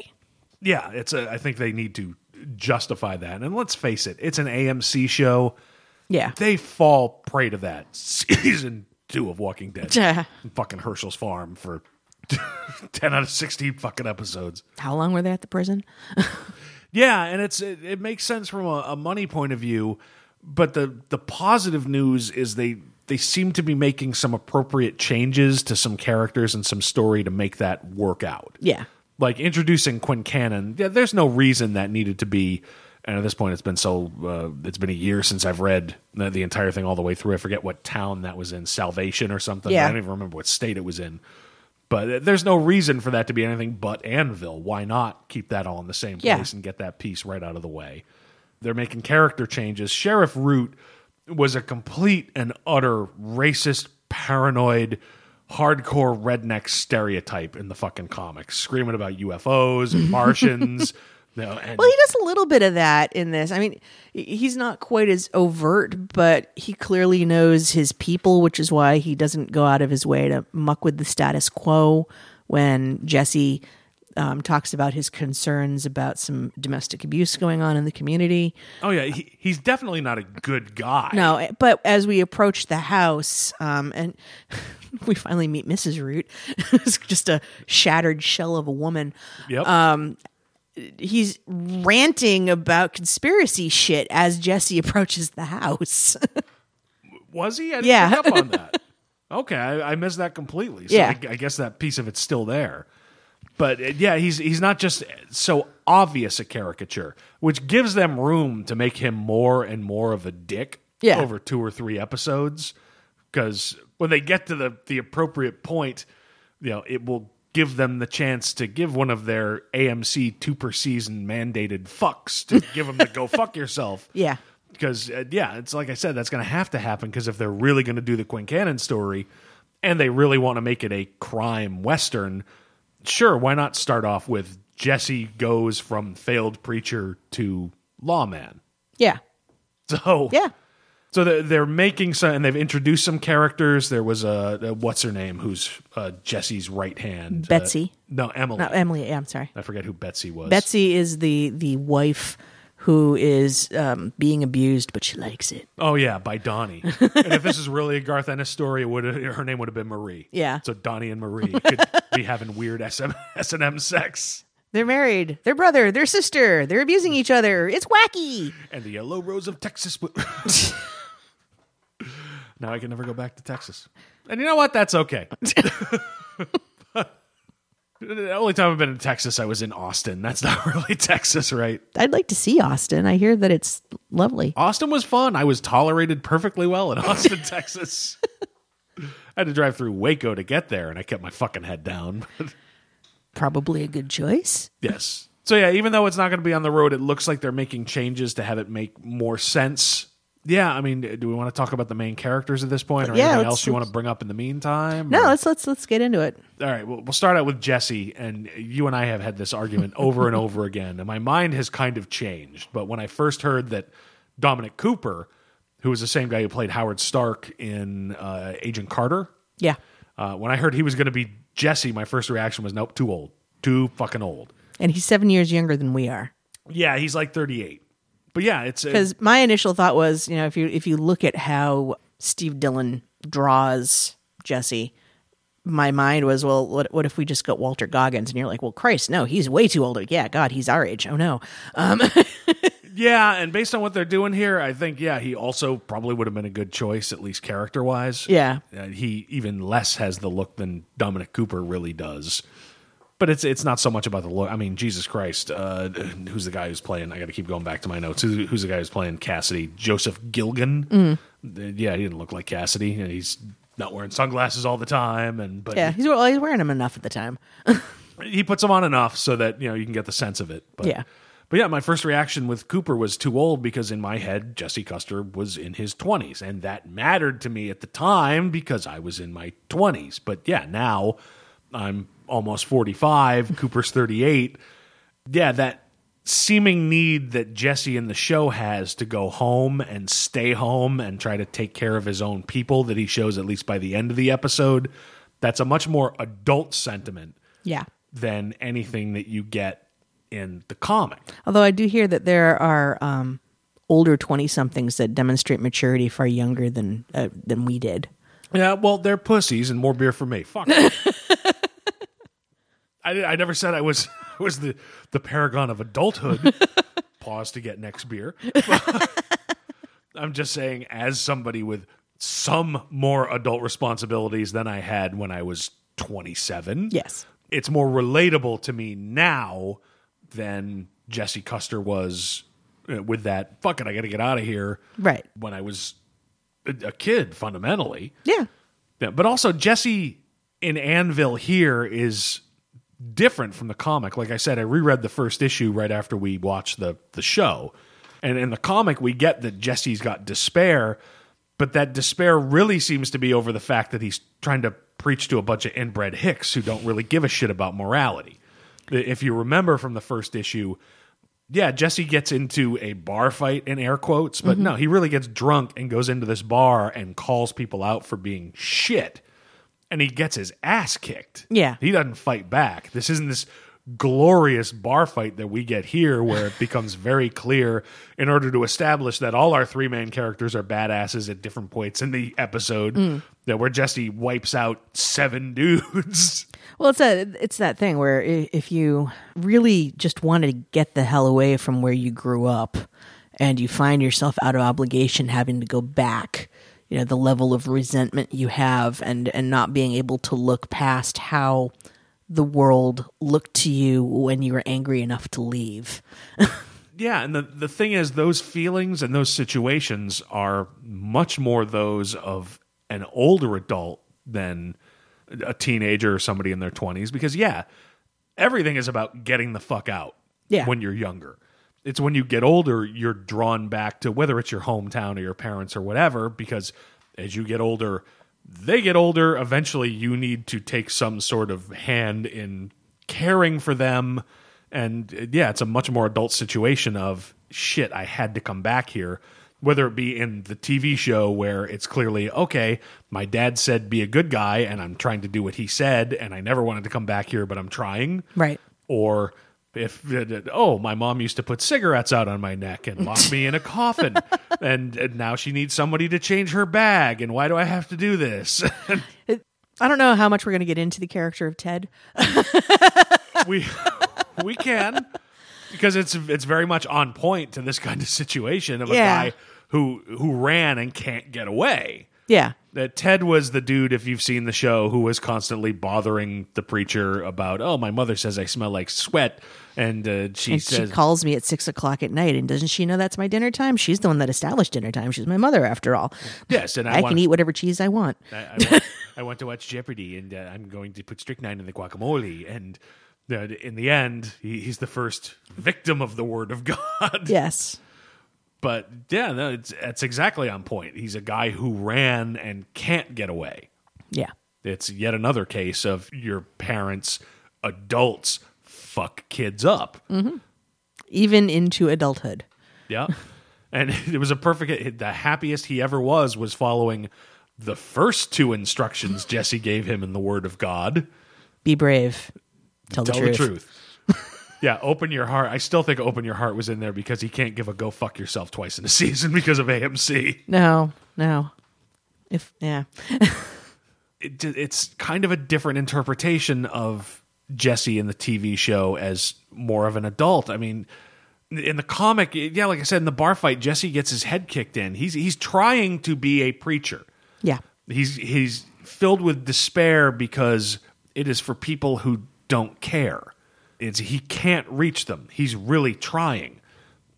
Yeah, it's. A, I think they need to justify that. And let's face it, it's an AMC show. Yeah. They fall prey to that. Season two of Walking Dead. Yeah. fucking Hershel's Farm for ten out of sixteen fucking episodes. How long were they at the prison? Yeah, and it's it, it makes sense from a, a money point of view, but the the positive news is they they seem to be making some appropriate changes to some characters and some story to make that work out. Yeah. Like introducing Quincannon, yeah, there's no reason that needed to be. And at this point, it's been so uh, it's been a year since I've read the, the entire thing all the way through. I forget what town that was in, Salvation or something. Yeah. I don't even remember what state it was in. But there's no reason for that to be anything but Annville. Why not keep that all in the same Yeah. place and get that piece right out of the way? They're making character changes. Sheriff Root was a complete and utter racist, paranoid, hardcore redneck stereotype in the fucking comics, screaming about UFOs and Martians, No, and Well, he does a little bit of that in this. I mean, he's not quite as overt, but he clearly knows his people, which is why he doesn't go out of his way to muck with the status quo when Jesse um, talks about his concerns about some domestic abuse going on in the community. oh yeah, he, he's definitely not a good guy. No, but as we approach the house, um, and we finally meet Mrs. Root, it's just a shattered shell of a woman. Yep. uh, He's ranting about conspiracy shit as Jesse approaches the house. Was he? I didn't Yeah. up on that. Okay, I, I missed that completely. So Yeah. I, I guess that piece of it's still there. But uh, yeah, he's he's not just so obvious a caricature, which gives them room to make him more and more of a dick Yeah. over two or three episodes. Because when they get to the the appropriate point, you know, it will give them the chance to give one of their AMC two per season mandated fucks to give them the go fuck yourself yeah. because uh, yeah, it's like I said, that's going to have to happen because if they're really going to do the Quincannon story, and they really want to make it a crime western, sure, why not start off with Jesse goes from failed preacher to lawman? Yeah. So Yeah. So they're, they're making some, and they've introduced some characters. There was a, a what's her name, who's uh, Jesse's right hand, uh, Betsy. no, Emily. No, Emily. Yeah, I'm sorry. I forget who Betsy was. Betsy is the the wife who is um, being abused, but she likes it. Oh yeah, by Donnie. and if this is really a Garth Ennis story, it would her name would have been Marie. Yeah. So Donnie and Marie could be having weird SM, S&M sex. They're married. They're brother. They're sister. They're abusing each other. It's wacky. And the yellow rose of Texas. Now I can never go back to Texas. And you know what? That's okay. the only time I've been in Texas, I was in Austin. That's not really Texas, right? I'd like to see Austin. I hear that it's lovely. Austin was fun. I was tolerated perfectly well in Austin, Texas. I had to drive through Waco to get there, and I kept my fucking head down. Probably a good choice. yes. So yeah, even though it's not going to be on the road, it looks like they're making changes to have it make more sense. Yeah, I mean, do we want to talk about the main characters at this point, or Yeah, anything else you want to bring up in the meantime? No, or- let's let's let's get into it. All right, well, we'll start out with Jesse, and you and I have had this argument over and over again, and my mind has kind of changed. But when I first heard that Dominic Cooper, who was the same guy who played Howard Stark in uh, Agent Carter, Yeah. uh, when I heard he was going to be Jesse, my first reaction was, nope, too old, too fucking old. And he's seven years younger than we are. Yeah, he's like thirty-eight. But yeah, it's Because my initial thought was, you know, if you if you look at how Steve Dillon draws Jesse, my mind was, well, what what if we just got Walton Goggins? And you're like, well, Christ, no, he's way too old. Yeah, God, he's our age. Oh no. yeah, and based on what they're doing here, I think yeah, he also probably would have been a good choice, at least character-wise. Yeah. Uh, he even less has the look than Dominic Cooper really does. But it's it's not so much about the look. I mean, Jesus Christ, uh, who's the guy who's playing? I got to keep going back to my notes. Who's, who's the guy who's playing Cassidy? Joseph Gilgun. Mm. Yeah, he didn't look like Cassidy, and he's not wearing sunglasses all the time. And but Yeah, he's, well, he's wearing them enough at the time. he puts them on enough so that you know you can get the sense of it. But, Yeah. But yeah, my first reaction with Cooper was too old because in my head Jesse Custer was in his twenties, and that mattered to me at the time because I was in my twenties. But yeah, now I'm almost forty five. Cooper's thirty eight. Yeah, that seeming need that Jesse in the show has to go home and stay home and try to take care of his own people that he shows at least by the end of the episode. That's a much more adult sentiment Yeah. than anything that you get in the comic. Although I do hear that there are um, older twenty somethings that demonstrate maturity far younger than uh, than we did. Yeah, well, they're pussies and more beer for me. Fuck. I, I never said I was was the the paragon of adulthood. Pause to get next beer. I'm just saying, as somebody with some more adult responsibilities than I had when I was 27. Yes. it's more relatable to me now than Jesse Custer was uh, with that. Fuck it, I got to get out of here. Right. When I was a, a kid, fundamentally. Yeah. Yeah, but also Jesse in Annville here is different from the comic. Like I said, I reread the first issue right after we watched the the show. And in the comic we get that Jesse's got despair, but that despair really seems to be over the fact that he's trying to preach to a bunch of inbred hicks who don't really give a shit about morality. If you remember from the first issue, yeah, Jesse gets into a bar fight in air quotes, but mm-hmm. no, he really gets drunk and goes into this bar and calls people out for being shit. And he gets his ass kicked. Yeah. He doesn't fight back. This isn't this glorious bar fight that we get here where it becomes very clear in order to establish that all our three main characters are badasses at different points in the episode mm. that where Jesse wipes out seven dudes. Well, it's a it's that thing where if you really just wanted to get the hell away from where you grew up, and you find yourself out of obligation, having to go back, you know, the level of resentment you have, and and not being able to look past how the world looked to you when you were angry enough to leave. Yeah, and the the thing is, those feelings and those situations are much more those of an older adult than a teenager or somebody in their twenties. Because yeah, everything is about getting the fuck out. Yeah. when you're younger, it's when you get older you're drawn back to whether it's your hometown or your parents or whatever. Because as you get older, they get older. Eventually, you need to take some sort of hand in caring for them. And yeah, it's a much more adult situation of shit, I had to come back here. Whether it be in the TV show where it's clearly, okay, my dad said be a good guy and I'm trying to do what he said and I never wanted to come back here, but I'm trying. Right. Or if, oh, my mom used to put cigarettes out on my neck and lock me in a coffin and, and now she needs somebody to change her bag. And why do I have to do this? I don't know how much we're going to get into the character of Ted. we we can because it's it's very much on point to this kind of situation of a Yeah. guy who who ran and can't get away. Yeah. That Ted was the dude, if you've seen the show, who was constantly bothering the preacher about, oh, my mother says I smell like sweat, and uh, she And says, she calls me at six o'clock at night, and doesn't she know that's my dinner time? She's the one that established dinner time. She's my mother, after all. yes, and I, I want, can eat whatever cheese I want. I, I, want, I want to watch Jeopardy, and uh, I'm going to put strychnine in the guacamole, and uh, in the end, he, he's the first victim of the word of God. Yes. But yeah, no, it's it's exactly on point. He's a guy who ran and can't get away. Yeah. It's yet another case of your parents, adults, fuck kids up. Mm-hmm. Even into adulthood. Yeah, and it was a perfect. The happiest he ever was was following the first two instructions Jesse gave him in the Word of God. Be brave. Tell, Tell the, the truth. Yeah, open your heart. I still think open your heart was in there because he can't give a go fuck yourself twice in a season because of AMC. No, no. If yeah. it, it's kind of a different interpretation of Jesse in the TV show as more of an adult. I mean, in the comic, yeah, like I said, in the bar fight, Jesse gets his head kicked in. He's he's trying to be a preacher. Yeah. He's he's filled with despair because it is for people who don't care. It's he can't reach them. He's really trying.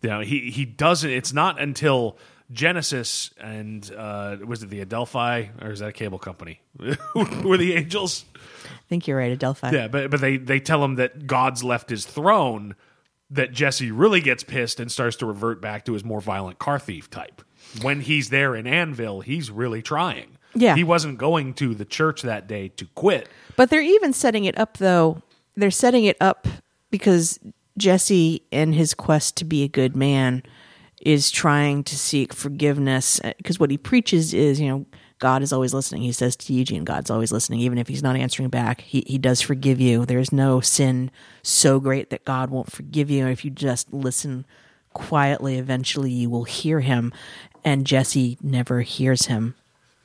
You know, he he doesn't. It's not until Genesis and uh, was it the Adelphi or is that a cable company? were the angels? I think you're right, Adelphi. Yeah, but but they they tell him that God's left his throne. That Jesse really gets pissed and starts to revert back to his more violent car thief type. When he's there in Annville, he's really trying. Yeah. he wasn't going to the church that day to quit. But they're even setting it up though. They're setting it up because Jesse in his quest to be a good man is trying to seek forgiveness uh, because what he preaches is, you know, God is always listening. He says to Eugene, God's always listening. Even if he's not answering back, he, he does forgive you. There's no sin so great that God won't forgive you. If you just listen quietly, eventually you will hear him. And Jesse never hears him.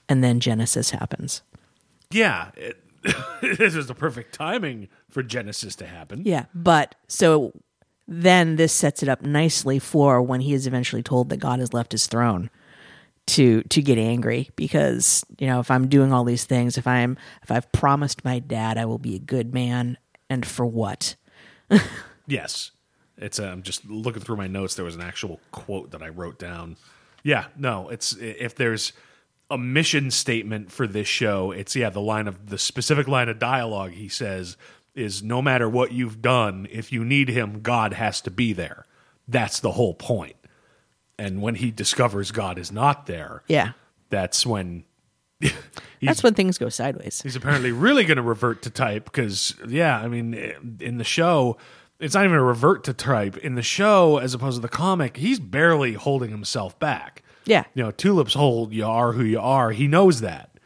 And then Genesis happens. Yeah, it, this is the perfect timing for Genesis to happen. Yeah, but so then this sets it up nicely for when he is eventually told that God has left his throne to to get angry because you know if I'm doing all these things if I'm if I've promised my dad I will be a good man and for what Yes. It's I'm just looking through my notes there was an actual quote that I wrote down. Yeah, no, it's if there's a mission statement for this show, it's yeah, the line of the specific line of dialogue he says is no matter what you've done, if you need him, God has to be there. That's the whole point. And when he discovers God is not there, yeah that's when that's when things go sideways He's apparently really going to revert to type because, yeah, I mean, in the show, it's not even a revert to type in the show as opposed to the comic. He's barely holding himself back. Yeah. You know, Tulip's whole "you are who you are." He knows that.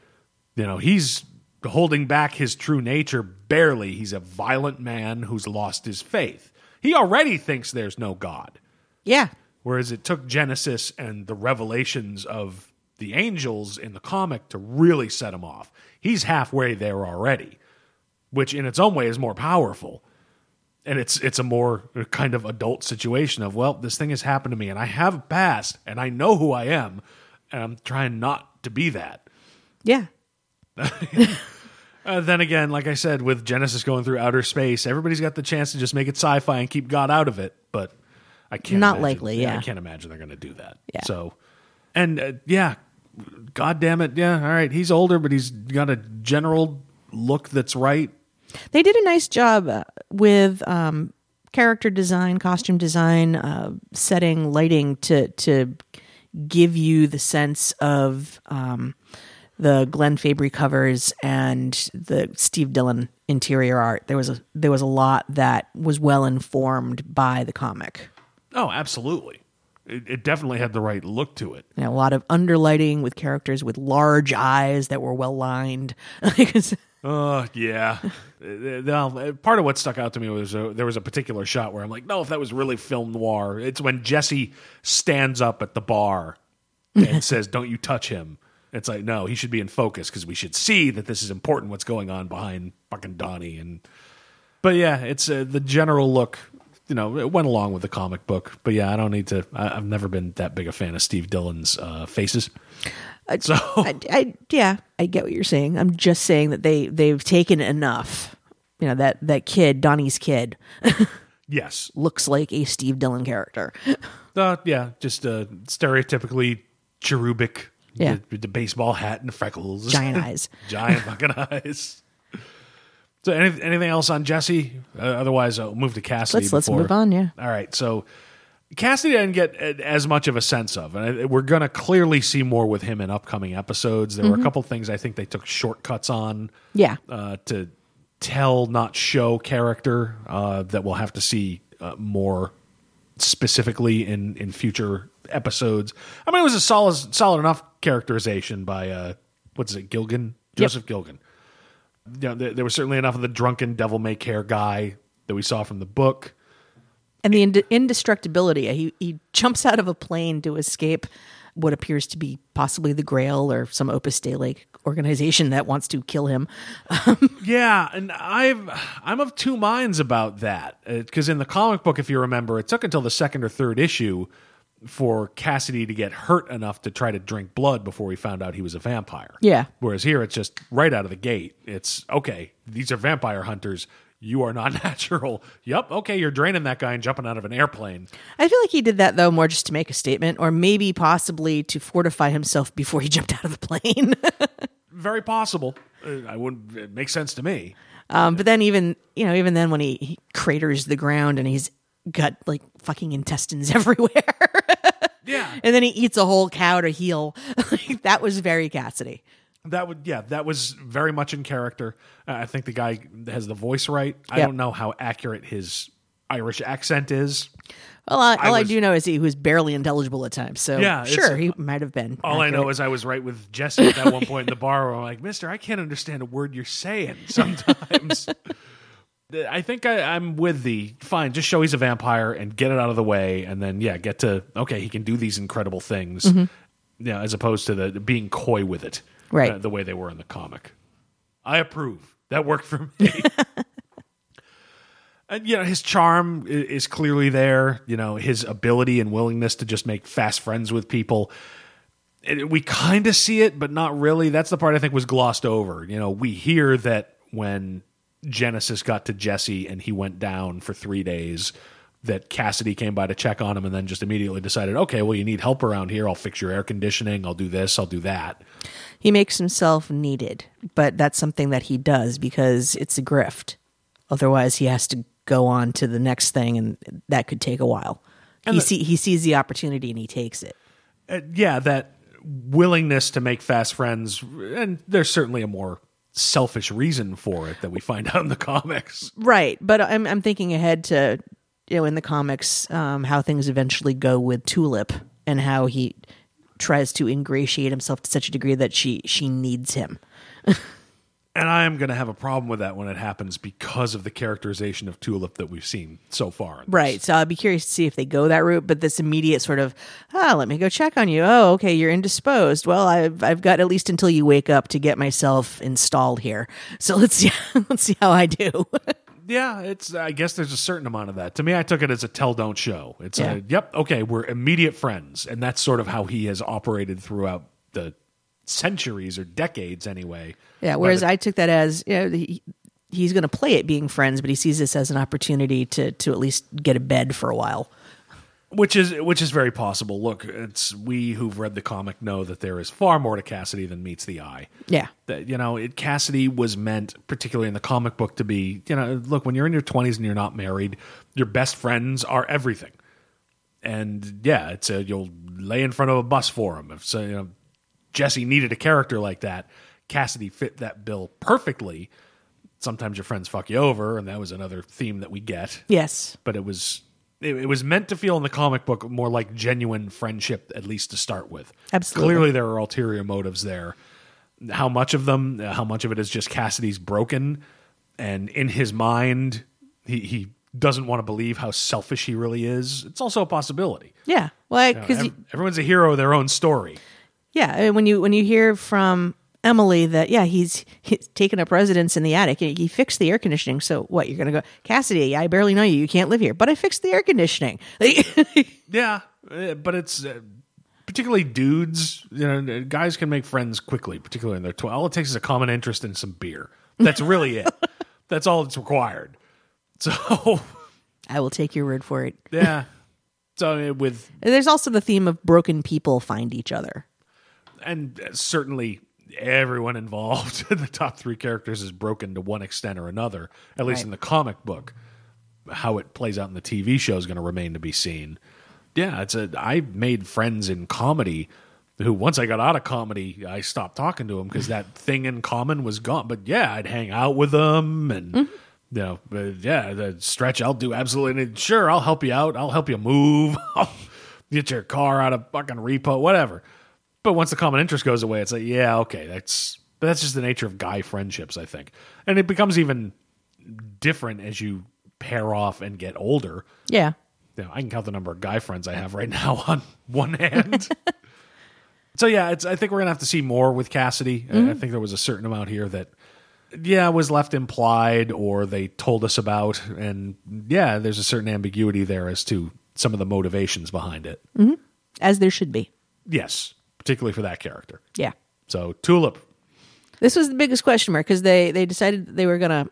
You know, he's holding back his true nature barely. He's a violent man who's lost his faith. He already thinks there's no God. Yeah. Whereas it took Genesis and the revelations of the angels in the comic to really set him off. He's halfway there already, which in its own way is more powerful. And it's it's a more kind of adult situation of, well, this thing has happened to me and I have a past and I know who I am and I'm trying not to be that. Yeah. Uh, then again, like I said, with Genesis going through outer space, everybody's got the chance to just make it sci-fi and keep God out of it. But I can't. Not imagine- likely, yeah. I can't imagine they're going to do that. Yeah. So, and uh, yeah, God damn it, yeah. All right, he's older, but he's got a general look that's right. They did a nice job uh, with um, character design, costume design, uh, setting, lighting to to give you the sense of um, the Glenn Fabry covers and the Steve Dillon interior art. There was a there was a lot that was well informed by the comic. Oh, absolutely. It, it definitely had the right look to it. Know, a lot of underlighting with characters with large eyes that were well lined. Oh yeah. Uh, well, uh, part of what stuck out to me was uh, there was a particular shot where I'm like, no, if that was really film noir, it's when Jesse stands up at the bar and says, "Don't you touch him." It's like, no, he should be in focus because we should see that this is important. What's going on behind fucking Donnie and. But yeah, it's uh, the general look. You know, it went along with the comic book. But yeah, I don't need to. I, I've never been that big a fan of Steve Dillon's uh, faces. So I, I yeah, I get what you're saying. I'm just saying that they they've taken enough. You know that that kid, Donnie's kid, yes, looks like a Steve Dillon character. Uh, yeah, just uh, stereotypically cherubic. Yeah. the, with the baseball hat and freckles, Giant eyes. giant fucking eyes. So, any, anything else on Jesse? Uh, otherwise, I'll move to Cassidy. Let's let's move on. Yeah, All right, so Cassidy didn't get as much of a sense of, and we're going to clearly see more with him in upcoming episodes. There were a couple things I think they took shortcuts on yeah, uh, to tell, not show character uh, that we'll have to see uh, more specifically in in future episodes. I mean, it was a solid solid enough characterization by uh, what's it, Gilgun, Joseph Gilgun. You know, there, there was certainly enough of the drunken devil may care guy that we saw from the book. And the ind- indestructibility. He he jumps out of a plane to escape what appears to be possibly the Grail or some Opus Dei like organization that wants to kill him. Yeah, and I've I'm of two minds about that uh, because in the comic book, if you remember, it took until the second or third issue for Cassidy to get hurt enough to try to drink blood before we found out he was a vampire. Yeah. Whereas here, it's just right out of the gate. It's okay. These are vampire hunters. You are not natural. Yep. Okay, you're draining that guy and jumping out of an airplane. I feel like he did that though more just to make a statement, or maybe possibly to fortify himself before he jumped out of the plane. Very possible. Uh, I wouldn't. It makes sense to me. um, but then even you know even then when he, he craters the ground and he's got like fucking intestines everywhere, Yeah. and then he eats a whole cow to heal. That was very Cassidy. That would yeah, that was very much in character. Uh, I think the guy has the voice right. I Yep. don't know how accurate his Irish accent is. Well, all, all I, was- do know is he was barely intelligible at times. So Yeah, it's- sure, he might have been. All I know accurate. is I was right with Jesse at that one point in the bar where I'm like, Mister, I can't understand a word you're saying sometimes. I think I, I'm with the fine. Just show he's a vampire and get it out of the way, and then yeah, get to okay, he can do these incredible things. Yeah, as opposed to the being coy with it, Right. uh, the way they were in the comic. I approve. That worked for me. And you know his charm is clearly there. You know his ability and willingness to just make fast friends with people. We kind of see it, but not really. That's the part I think was glossed over. You know, we hear that when Genesis got to Jesse and he went down for three days, that Cassidy came by to check on him and then just immediately decided, okay, well, you need help around here. I'll fix your air conditioning. I'll do this. I'll do that. he makes himself needed, but that's something that he does because it's a grift. Otherwise, he has to go on to the next thing, and that could take a while. he the- see he sees the opportunity and he takes it. uh, yeah, that willingness to make fast friends, and there's certainly a more selfish reason for it that we find out in the comics. Right, but I'm I'm thinking ahead to you know in the comics um, how things eventually go with Tulip and how he tries to ingratiate himself to such a degree that she she needs him. And I am going to have a problem with that when it happens because of the characterization of Tulip that we've seen so far. Right. So I'd be curious to see if they go that route. But this immediate sort of, ah, let me go check on you. Oh, okay, you're indisposed. Well, I've I've got at least until you wake up to get myself installed here. So let's see let's see how I do. Yeah, it's. I guess there's a certain amount of that. To me, I took it as a tell don't show. It's Yeah. a yep, okay, we're immediate friends, and that's sort of how he has operated throughout the centuries or decades, anyway. yeah. Whereas I took that as you know he, he's going to play it being friends, but he sees this as an opportunity to to at least get a bed for a while. Which is which is very possible. Look, it's we who've read the comic know that there is far more to Cassidy than meets the eye. Yeah. That you know, it, Cassidy was meant, particularly in the comic book, to be you know, look when you're in your 20s and you're not married, your best friends are everything. And yeah, it's a you'll lay in front of a bus for him. If so, you know, Jesse needed a character like that, Cassidy fit that bill perfectly. Sometimes your friends fuck you over, and that was another theme that we get Yes. but it was it, it was meant to feel in the comic book more like genuine friendship at least to start with. Absolutely. clearly there are ulterior motives there. How much of them uh, how much of it is just cassidy's broken and in his mind he he doesn't want to believe how selfish he really is. It's also a possibility. Yeah. Well, You know, because ev- everyone's a hero of their own story. Yeah, when you when you hear from Emily that yeah he's he's taken up residence in the attic and he fixed the air conditioning. So what you're gonna go Cassidy? I barely know you. You can't live here, but I fixed the air conditioning. yeah uh, but it's uh, particularly dudes you know guys can make friends quickly particularly in their 12 all it takes is a common interest in some beer that's really it that's all that's required so I will take your word for it. yeah so with There's also the theme of broken people find each other. and certainly everyone involved the top three characters is broken to one extent or another at least Right. in the comic book. How it plays out in the tv show is going to remain to be seen. Yeah it's a i made friends in comedy who once i got out of comedy i stopped talking to them because that thing in common was gone. But yeah i'd hang out with them and mm-hmm. you know but yeah the stretch i'll do absolutely sure i'll help you out. I'll help you move. I'll get your car out of fucking repo whatever but once the common interest goes away, it's like, yeah, okay, that's but that's just the nature of guy friendships, I think. And it becomes even different as you pair off and get older. Yeah, You know, I can count the number of guy friends I have right now on one hand. so yeah, it's I think we're gonna have to see more with Cassidy. I- I mm-hmm. think there was a certain amount here that yeah, was left implied or they told us about and yeah, there's a certain ambiguity there as to some of the motivations behind it. Mm-hmm. as there should be. Yes, particularly for that character. Yeah, So Tulip, this was the biggest question mark because they they decided they were gonna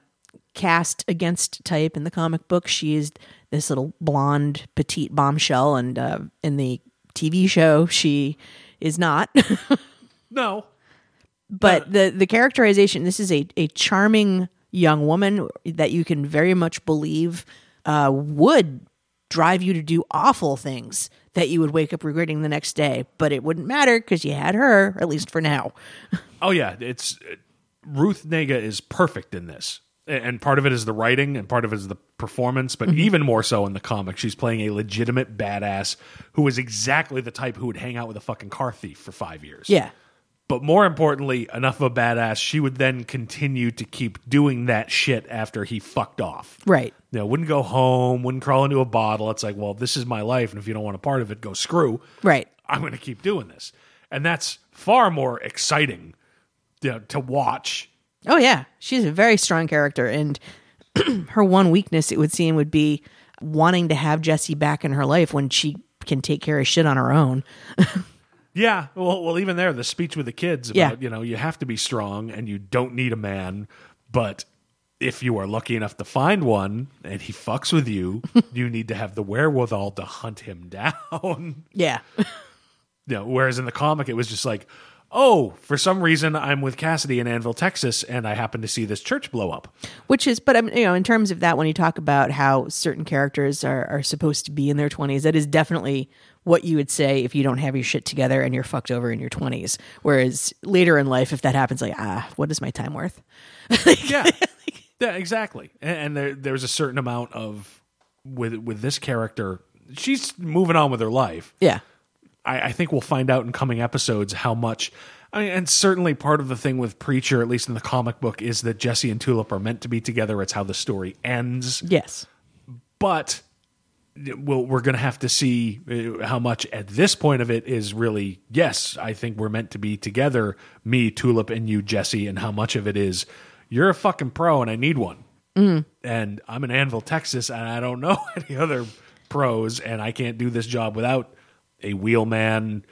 cast against type in the comic book. She is this little blonde petite bombshell, and uh, in the TV show she is not. no, but the the characterization this is a a charming young woman that you can very much believe uh, would drive you to do awful things that you would wake up regretting the next day but it wouldn't matter because you had her at least for now. Oh yeah, it's Ruth Negga is perfect in this, and part of it is the writing, and part of it is the performance. But mm-hmm. even more so in the comic, she's playing a legitimate badass who is exactly the type who would hang out with a fucking car thief for five years. yeah But more importantly, enough of a badass, she would then continue to keep doing that shit after he fucked off. right You know, wouldn't go home, wouldn't crawl into a bottle. It's like, well, this is my life, and if you don't want a part of it, go screw. right I'm going to keep doing this. And that's far more exciting you know, to watch. oh yeah she's a very strong character and her one weakness it would seem would be wanting to have jesse back in her life when she can take care of shit on her own Yeah. Well, well, even there, the speech with the kids about, Yeah. you know, you have to be strong and you don't need a man. But if you are lucky enough to find one and he fucks with you, you need to have the wherewithal to hunt him down. yeah you know, whereas in the comic, it was just like, oh, for some reason I'm with Cassidy in Annville, Texas, and I happen to see this church blow up. Which is, but I'm, you know, in terms of that, when you talk about how certain characters are, are supposed to be in their 20s, that is definitely what you would say if you don't have your shit together and you're fucked over in your 20s. Whereas later in life, if that happens, like, ah, what is my time worth? Yeah, yeah, exactly. And, and there, there's a certain amount of with with this character. She's moving on with her life. Yeah. I, I think we'll find out in coming episodes how much. I mean, and certainly part of the thing with Preacher, at least in the comic book, is that Jesse and Tulip are meant to be together. It's how the story ends. Yes. But we'll, we're going to have to see uh, how much at this point of it is really yes. I think we're meant to be together, me, Tulip, and you, Jesse, and how much of it is you're a fucking pro and I need one, and I'm in Annville, Texas, and I don't know any other pros, and I can't do this job without a wheelman,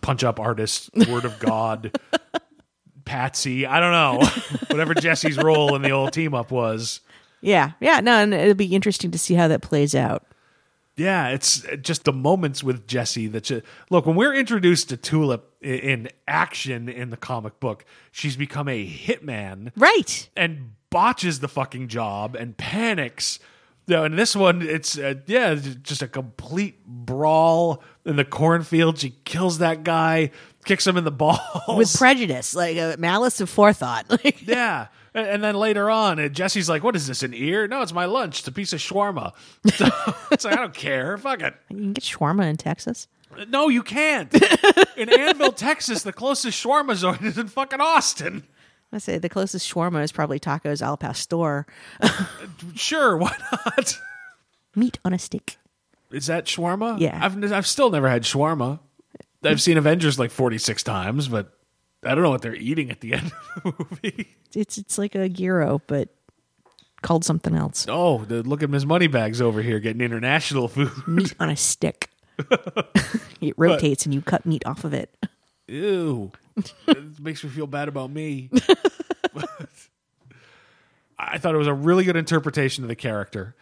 punch up artist, word of God. Patsy, I don't know. Whatever Jesse's role in the old team up was. Yeah. Yeah. No, and it'll be interesting to see how that plays out. Yeah, it's just the moments with Jesse that look when we're introduced to Tulip in action in the comic book, she's become a hitman Right. and botches the fucking job and panics. You know, in this one, it's uh, yeah, just a complete brawl in the cornfield. She kills that guy, kicks him in the balls With prejudice, like uh, malice of forethought. Yeah. And and then later on, uh, Jesse's like, "What is this? An ear? No, it's my lunch. It's a piece of shawarma." So, it's like I don't care. Fuck it. you can get shawarma in Texas. No, you can't. In Annville, Texas, the closest shawarma zone is in fucking Austin. I say the closest shawarma is probably tacos al pastor, Sure, why not? meat on a stick. Is that shawarma? Yeah. I've I've still never had shawarma. I've seen Avengers like forty six times, but I don't know what they're eating at the end of the movie. It's it's like a gyro, but called something else. Oh, the, look at Ms. Moneybags over here getting international food. Meat on a stick. it rotates and you cut meat off of it. Ew. it makes me feel bad about me. I thought it was a really good interpretation of the character.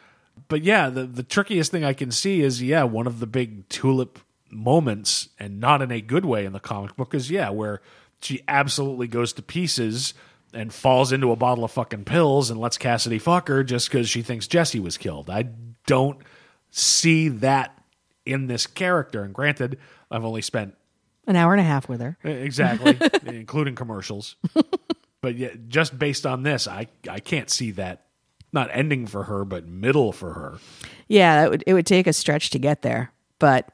But yeah, the, the trickiest thing I can see is, yeah, one of the big tulip moments, and not in a good way in the comic book, is, yeah, where she absolutely goes to pieces and falls into a bottle of fucking pills and lets Cassidy fuck her just because she thinks Jesse was killed. I don't see that in this character. And granted, I've only spent An hour and a half with her. Exactly, including commercials. but yeah, just based on this, I I can't see that not ending for her, but middle for her. Yeah, that would it would take a stretch to get there, but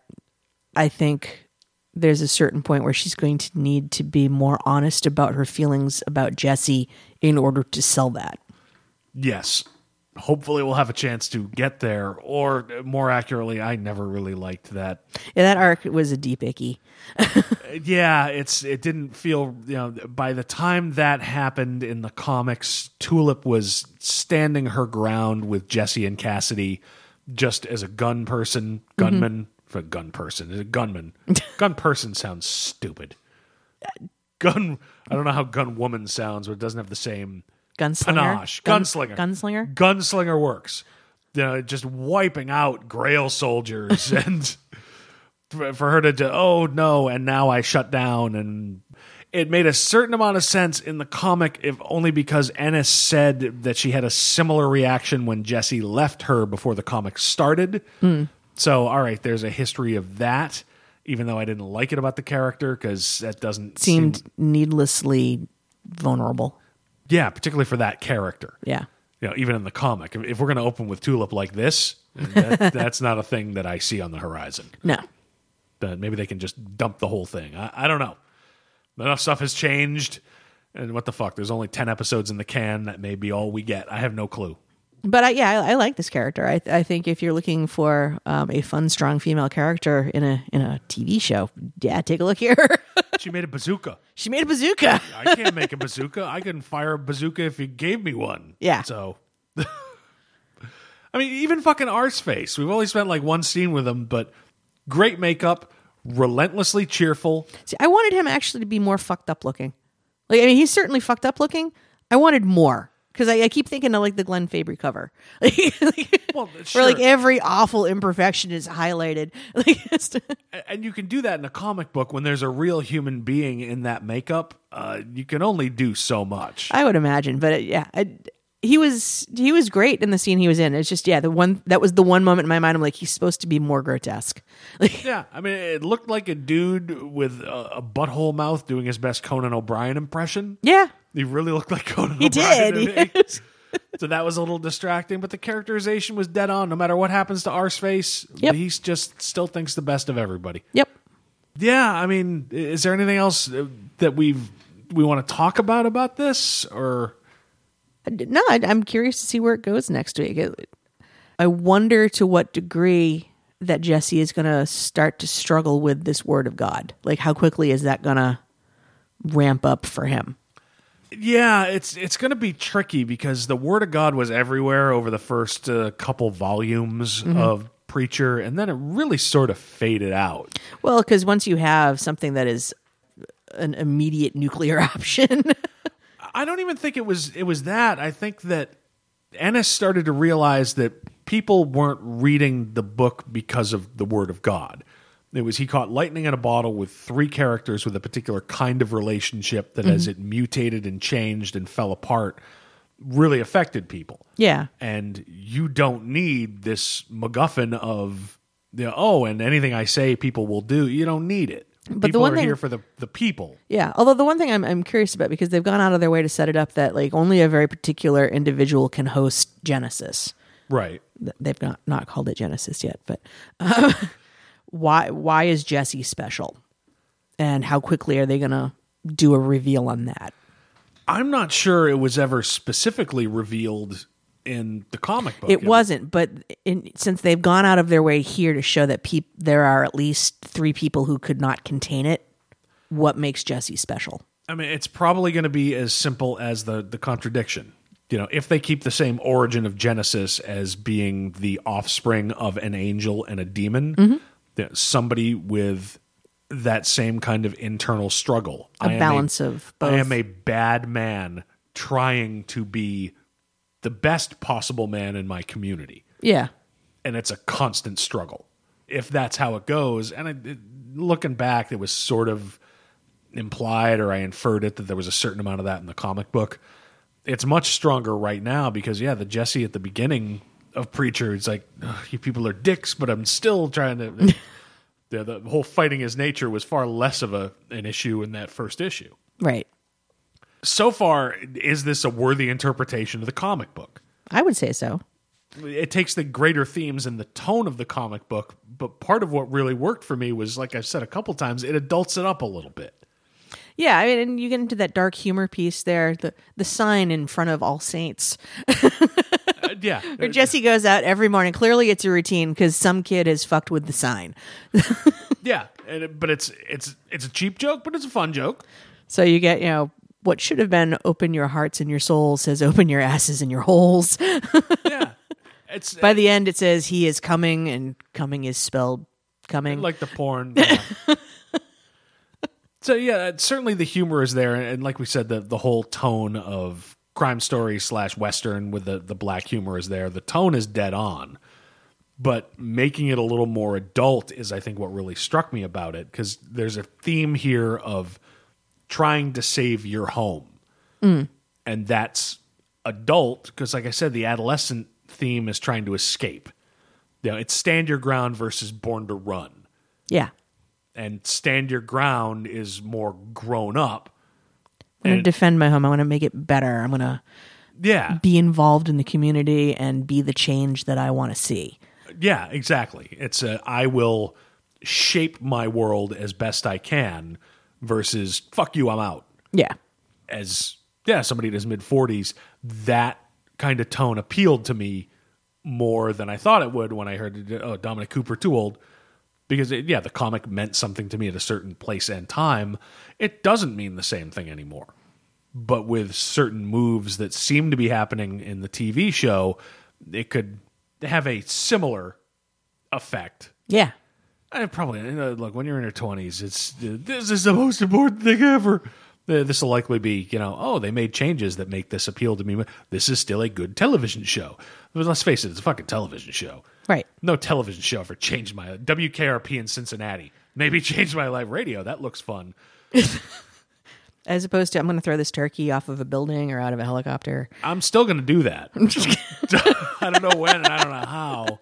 I think there's a certain point where she's going to need to be more honest about her feelings about Jesse in order to sell that. Yes, hopefully we'll have a chance to get there. Or more accurately, I never really liked that. Yeah, that arc was a deep icky. Yeah, it's it didn't feel you know. By the time that happened in the comics, Tulip was standing her ground with Jesse and Cassidy, just as a gun person, gunman mm-hmm. for gun person, a gunman. gun person sounds stupid. Gun. I don't know how gun woman sounds, but it doesn't have the same Gunslinger. panache. Gun- Gunslinger. Gunslinger. Gunslinger works. You know, just wiping out Grail soldiers and for her to do, oh no, and now I shut down and it made a certain amount of sense in the comic, if only because Ennis said that she had a similar reaction when Jesse left her before the comic started. Hmm. So, all right, there's a history of that, even though I didn't like it about the character because that doesn't Seemed seem, needlessly vulnerable. Yeah, particularly for that character. Yeah. you know, even in the comic, if, we're going to open with Tulip like this, that, that's not a thing that I see on the horizon. No. But maybe they can just dump the whole thing. I, I don't know. Enough stuff has changed, and what the fuck? There's only ten episodes in the can. That may be all we get. I have no clue. But I, yeah, I, I like this character. I, I think if you're looking for um, a fun, strong female character in a in a TV show, yeah, take a look here. She made a bazooka. she made a bazooka. I can't make a bazooka. I couldn't fire a bazooka if you gave me one. Yeah. So, I mean, even fucking Arseface. We've only spent like one scene with him, but great makeup, relentlessly cheerful. See, I wanted him actually to be more fucked up looking. Like, I mean, he's certainly fucked up looking. I wanted more because I, I keep thinking of like the Glenn Fabry cover, like, Well, where like every awful imperfection is highlighted. Like, and you can do that in a comic book when there's a real human being in that makeup. Uh, you can only do so much. I would imagine, but uh, yeah, I, he was he was great in the scene he was in. It's just yeah, the one that was the one moment in my mind. I'm like, he's supposed to be more grotesque. Like, Yeah, I mean, it looked like a dude with a, a butthole mouth doing his best Conan O'Brien impression. yeah, He really looked like Conan O'Brien. he O'Brien. did. to me. Yes. So that was a little distracting, but the characterization was dead on. No matter what happens to Arseface, Yep. he just still thinks the best of everybody. Yep. Yeah, I mean, is there anything else uh, that we've we want to talk about about this, or No, I'm curious to see where it goes next week. It- I wonder to what degree that Jesse is going to start to struggle with this word of God. Like, how quickly is that going to ramp up for him? Yeah, it's it's going to be tricky because the word of God was everywhere over the first uh, couple volumes of Preacher, and then it really sort of faded out. Well, because once you have something that is an immediate nuclear option, I don't even think it was it was that. I think that Ennis started to realize that people weren't reading the book because of the word of God. It was he caught lightning in a bottle with three characters with a particular kind of relationship that as mm-hmm. it mutated and changed and fell apart really affected people. yeah, and you don't need this MacGuffin of you know, oh, and anything I say, people will do. You don't need it. But the one are thing- here for the the people. Yeah. Although the one thing I'm I'm curious about because they've gone out of their way to set it up that like only a very particular individual can host Genesis. Right. They've not not called it Genesis yet, but um, why why is Jesse special? And how quickly are they going to do a reveal on that? I'm not sure it was ever specifically revealed in the comic book. It wasn't, but in, since they've gone out of their way here to show that peop- there are at least three people who could not contain it, what makes Jesse special? I mean, it's probably going to be as simple as the the contradiction. You know, if they keep the same origin of Genesis as being the offspring of an angel and a demon, Mm-hmm. that somebody with that same kind of internal struggle, A balance of both. I am a bad man trying to be the best possible man in my community, Yeah. and it's a constant struggle. If that's how it goes, and I, it, looking back, it was sort of implied or I inferred it that there was a certain amount of that in the comic book. It's much stronger right now because yeah, the Jesse at the beginning of Preacher, it's like you people are dicks, but I'm still trying to. the, the whole fighting his nature was far less of a an issue in that first issue. Right. So far, is this a worthy interpretation of the comic book? I would say so. It takes the greater themes and the tone of the comic book, but part of what really worked for me was, like I've said a couple times, it adults it up a little bit. Yeah, I mean, and you get into that dark humor piece there, the the sign in front of All Saints, Uh, yeah, where Jesse goes out every morning. Clearly, it's a routine because some kid has fucked with the sign. Yeah, and but it's it's it's a cheap joke, but it's a fun joke. So you get, you know, what should have been "Open your hearts and your souls" says "Open your asses and your holes." Yeah, it's By the end, it says "He is coming," and "coming" is spelled "coming." like the porn. yeah. so yeah, uh, certainly the humor is there, and like we said, the the whole tone of crime story slash western with the the black humor is there. The tone is dead on, but making it a little more adult is, I think, what really struck me about it because there's a theme here of trying to save your home, mm. and that's adult because, like I said, the adolescent theme is trying to escape. You know, it's stand your ground versus born to run yeah, and stand your ground is more grown up. I'm going to defend my home. I want to make it better. I'm going to Yeah, be involved in the community and be the change that I want to see. yeah, exactly. It's a I will shape my world as best I can versus fuck you, I'm out. Yeah, As yeah, somebody in his mid forties, that kind of tone appealed to me more than I thought it would when I heard oh Dominic Cooper too old. Because it, yeah, the comic meant something to me at a certain place and time. It doesn't mean the same thing anymore. but with certain moves that seem to be happening in the TV show, it could have a similar effect. yeah. I probably you know, look when you're in your twenties. It's this is the most important thing ever. Uh, This will likely be, you know, oh, they made changes that make this appeal to me. This is still a good television show. But let's face it, it's a fucking television show. Right. No television show ever changed my WKRP in Cincinnati. Maybe changed my live radio. That looks fun. As opposed to, I'm going to throw this turkey off of a building or out of a helicopter. I'm still going to do that. I don't know when and I don't know how,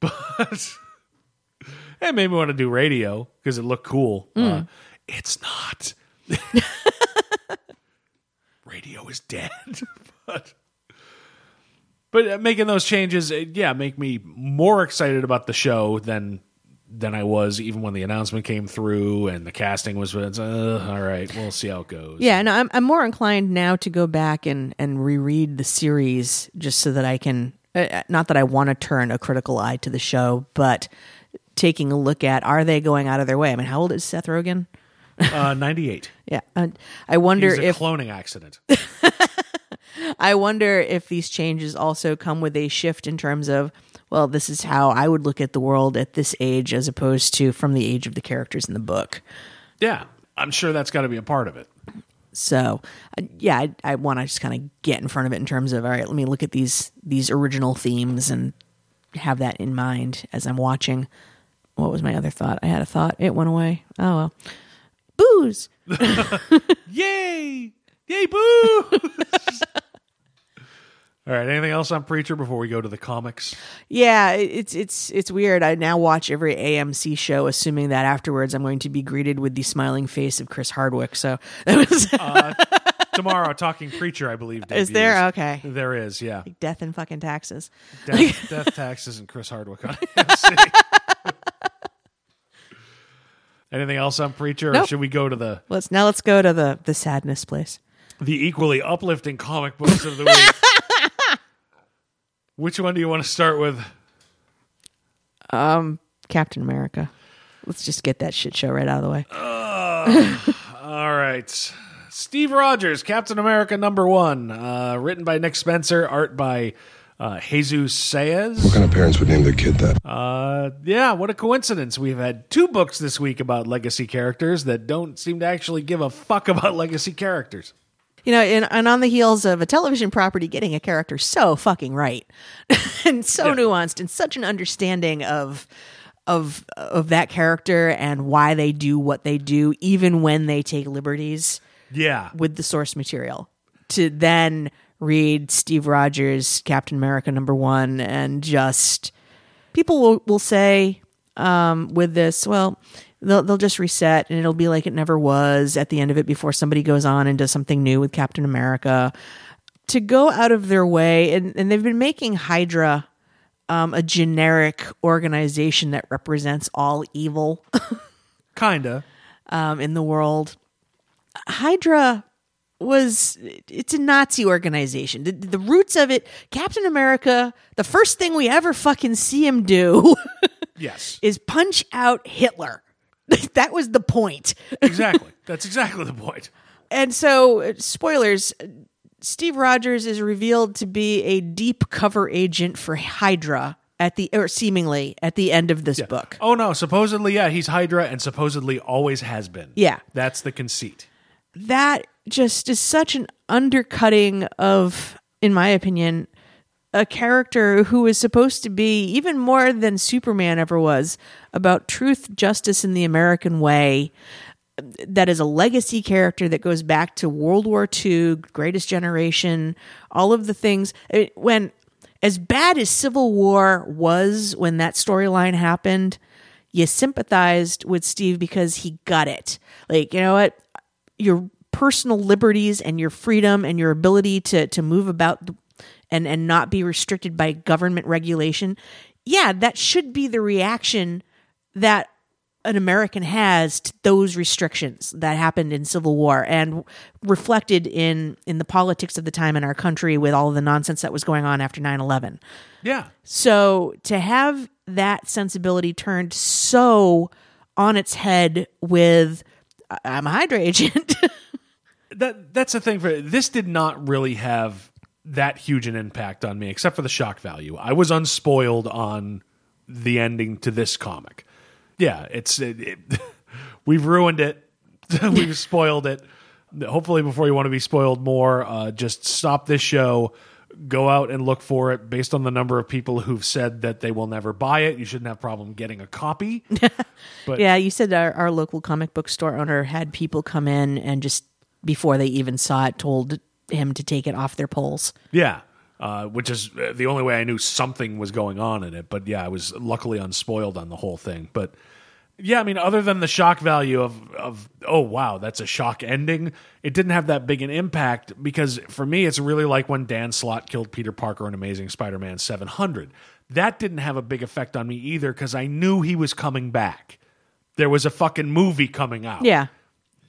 but it made me want to do radio because it looked cool. Uh, it's not. radio is dead, but but uh, making those changes, uh, yeah, make me more excited about the show than than I was even when the announcement came through and the casting was. Uh, all right, we'll see how it goes. Yeah, no, I'm I'm more inclined now to go back and and reread the series just so that I can. Uh, not that I want to turn a critical eye to the show, but taking a look at are they going out of their way? I mean, how old is Seth Rogen? uh, ninety eight. Yeah, uh, I wonder He's a if cloning accident. I wonder if these changes also come with a shift in terms of, well, this is how I would look at the world at this age as opposed to from the age of the characters in the book. Yeah, I'm sure that's got to be a part of it. So, uh, yeah, I, I want to just kind of get in front of it in terms of, all right, let me look at these these original themes and have that in mind as I'm watching. What was my other thought? I had a thought. It went away. Oh well. Booze. Yay! Yay! Boo! All right. Anything else on Preacher before we go to the comics? Yeah, it's it's it's weird. I now watch every AMC show, assuming that afterwards I'm going to be greeted with the smiling face of Chris Hardwick. So that was uh, Tomorrow, Talking Preacher, I believe. is there okay? There is, yeah. Death and fucking taxes. Death, Death Taxes and Chris Hardwick on AMC. Anything else on Preacher, or should we go to the Let's now let's go to the the sadness place. the equally uplifting comic books of the week? Which one do you want to start with? Um Captain America. Let's just get that shit show right out of the way. All right. Steve Rogers, Captain America number one. Uh, written by Nick Spencer, art by uh, Jesus Saiz. What kind of parents would name their kid that? Uh, yeah, what a coincidence. We've had two books this week about legacy characters that don't seem to actually give a fuck about legacy characters. You know, and, and on the heels of a television property getting a character so fucking right and so Yeah. nuanced and such an understanding of of of that character and why they do what they do, even when they take liberties Yeah. with the source material. To then read Steve Rogers, Captain America number one, and just people will, will say um, with this, well, they'll they'll just reset and it'll be like it never was at the end of it before somebody goes on and does something new with Captain America. To go out of their way, and, and they've been making Hydra um, a generic organization that represents all evil Kinda. um, in the world. Hydra was it's a Nazi organization. The, the roots of it, Captain America, the first thing we ever fucking see him do Yes. is punch out Hitler. that was the point. exactly. That's exactly the point. And so, spoilers Steve Rogers is revealed to be a deep cover agent for Hydra at the or seemingly at the end of this book. Oh no, supposedly, yeah, he's Hydra and supposedly always has been. Yeah. That's the conceit. that just is such an undercutting of, in my opinion, a character who is supposed to be even more than Superman ever was about truth, justice, and the American way. That is a legacy character that goes back to World War II, Greatest Generation, all of the things. When, as bad as Civil War was when that storyline happened, you sympathized with Steve because he got it. Like, you know what? your personal liberties and your freedom and your ability to to move about and and not be restricted by government regulation yeah that should be the reaction that an american has to those restrictions that happened in civil war and reflected in in the politics of the time in our country with all of the nonsense that was going on after 9-11 Yeah. so to have that sensibility turned so on its head with I'm a Hydra agent. That that's the thing for this did not really have that huge an impact on me, except for the shock value. I was unspoiled on the ending to this comic. Yeah, it's it, it, we've ruined it. we've spoiled it. hopefully, before you want to be spoiled more, uh, just stop this show. Go out and look for it. Based on the number of people who've said that they will never buy it, you shouldn't have problem getting a copy. But Yeah, you said our, our local comic book store owner had people come in and just before they even saw it, told him to take it off their poles. Yeah, uh, which is uh, the only way I knew something was going on in it. But yeah, I was luckily unspoiled on the whole thing. But yeah, I mean, other than the shock value of of oh wow, that's a shock ending, it didn't have that big an impact because for me, it's really like when Dan Slott killed Peter Parker in Amazing Spider-Man 700. That didn't have a big effect on me either because I knew he was coming back. There was a fucking movie coming out Yeah.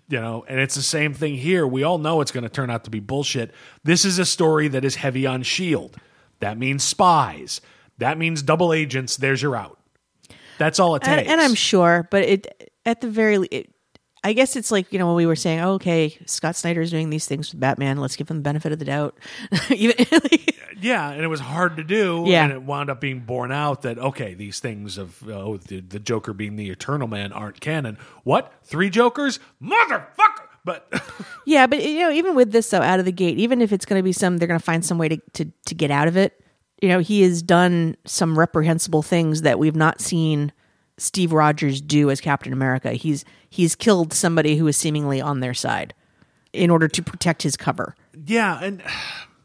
You know and it's the same thing here. We all know it's going to turn out to be bullshit. This is a story that is heavy on shield that means spies. That means double agents. There's your out. That's all it takes and, and I'm sure, but it at the very le- it, I guess it's like you know when we were saying, oh, okay, Scott Snyder's doing these things with Batman. Let's give him the benefit of the doubt. Even like, yeah and it was hard to do Yeah. and it wound up being borne out that okay these things of oh the, the joker being the eternal man aren't canon what three jokers motherfucker but yeah, but you know, even with this though, out of the gate, even if it's going to be some, they're going to find some way to, to to get out of it. You know, he has done some reprehensible things that we've not seen Steve Rogers do as Captain America. He's he's killed somebody who is seemingly on their side in order to protect his cover. Yeah, and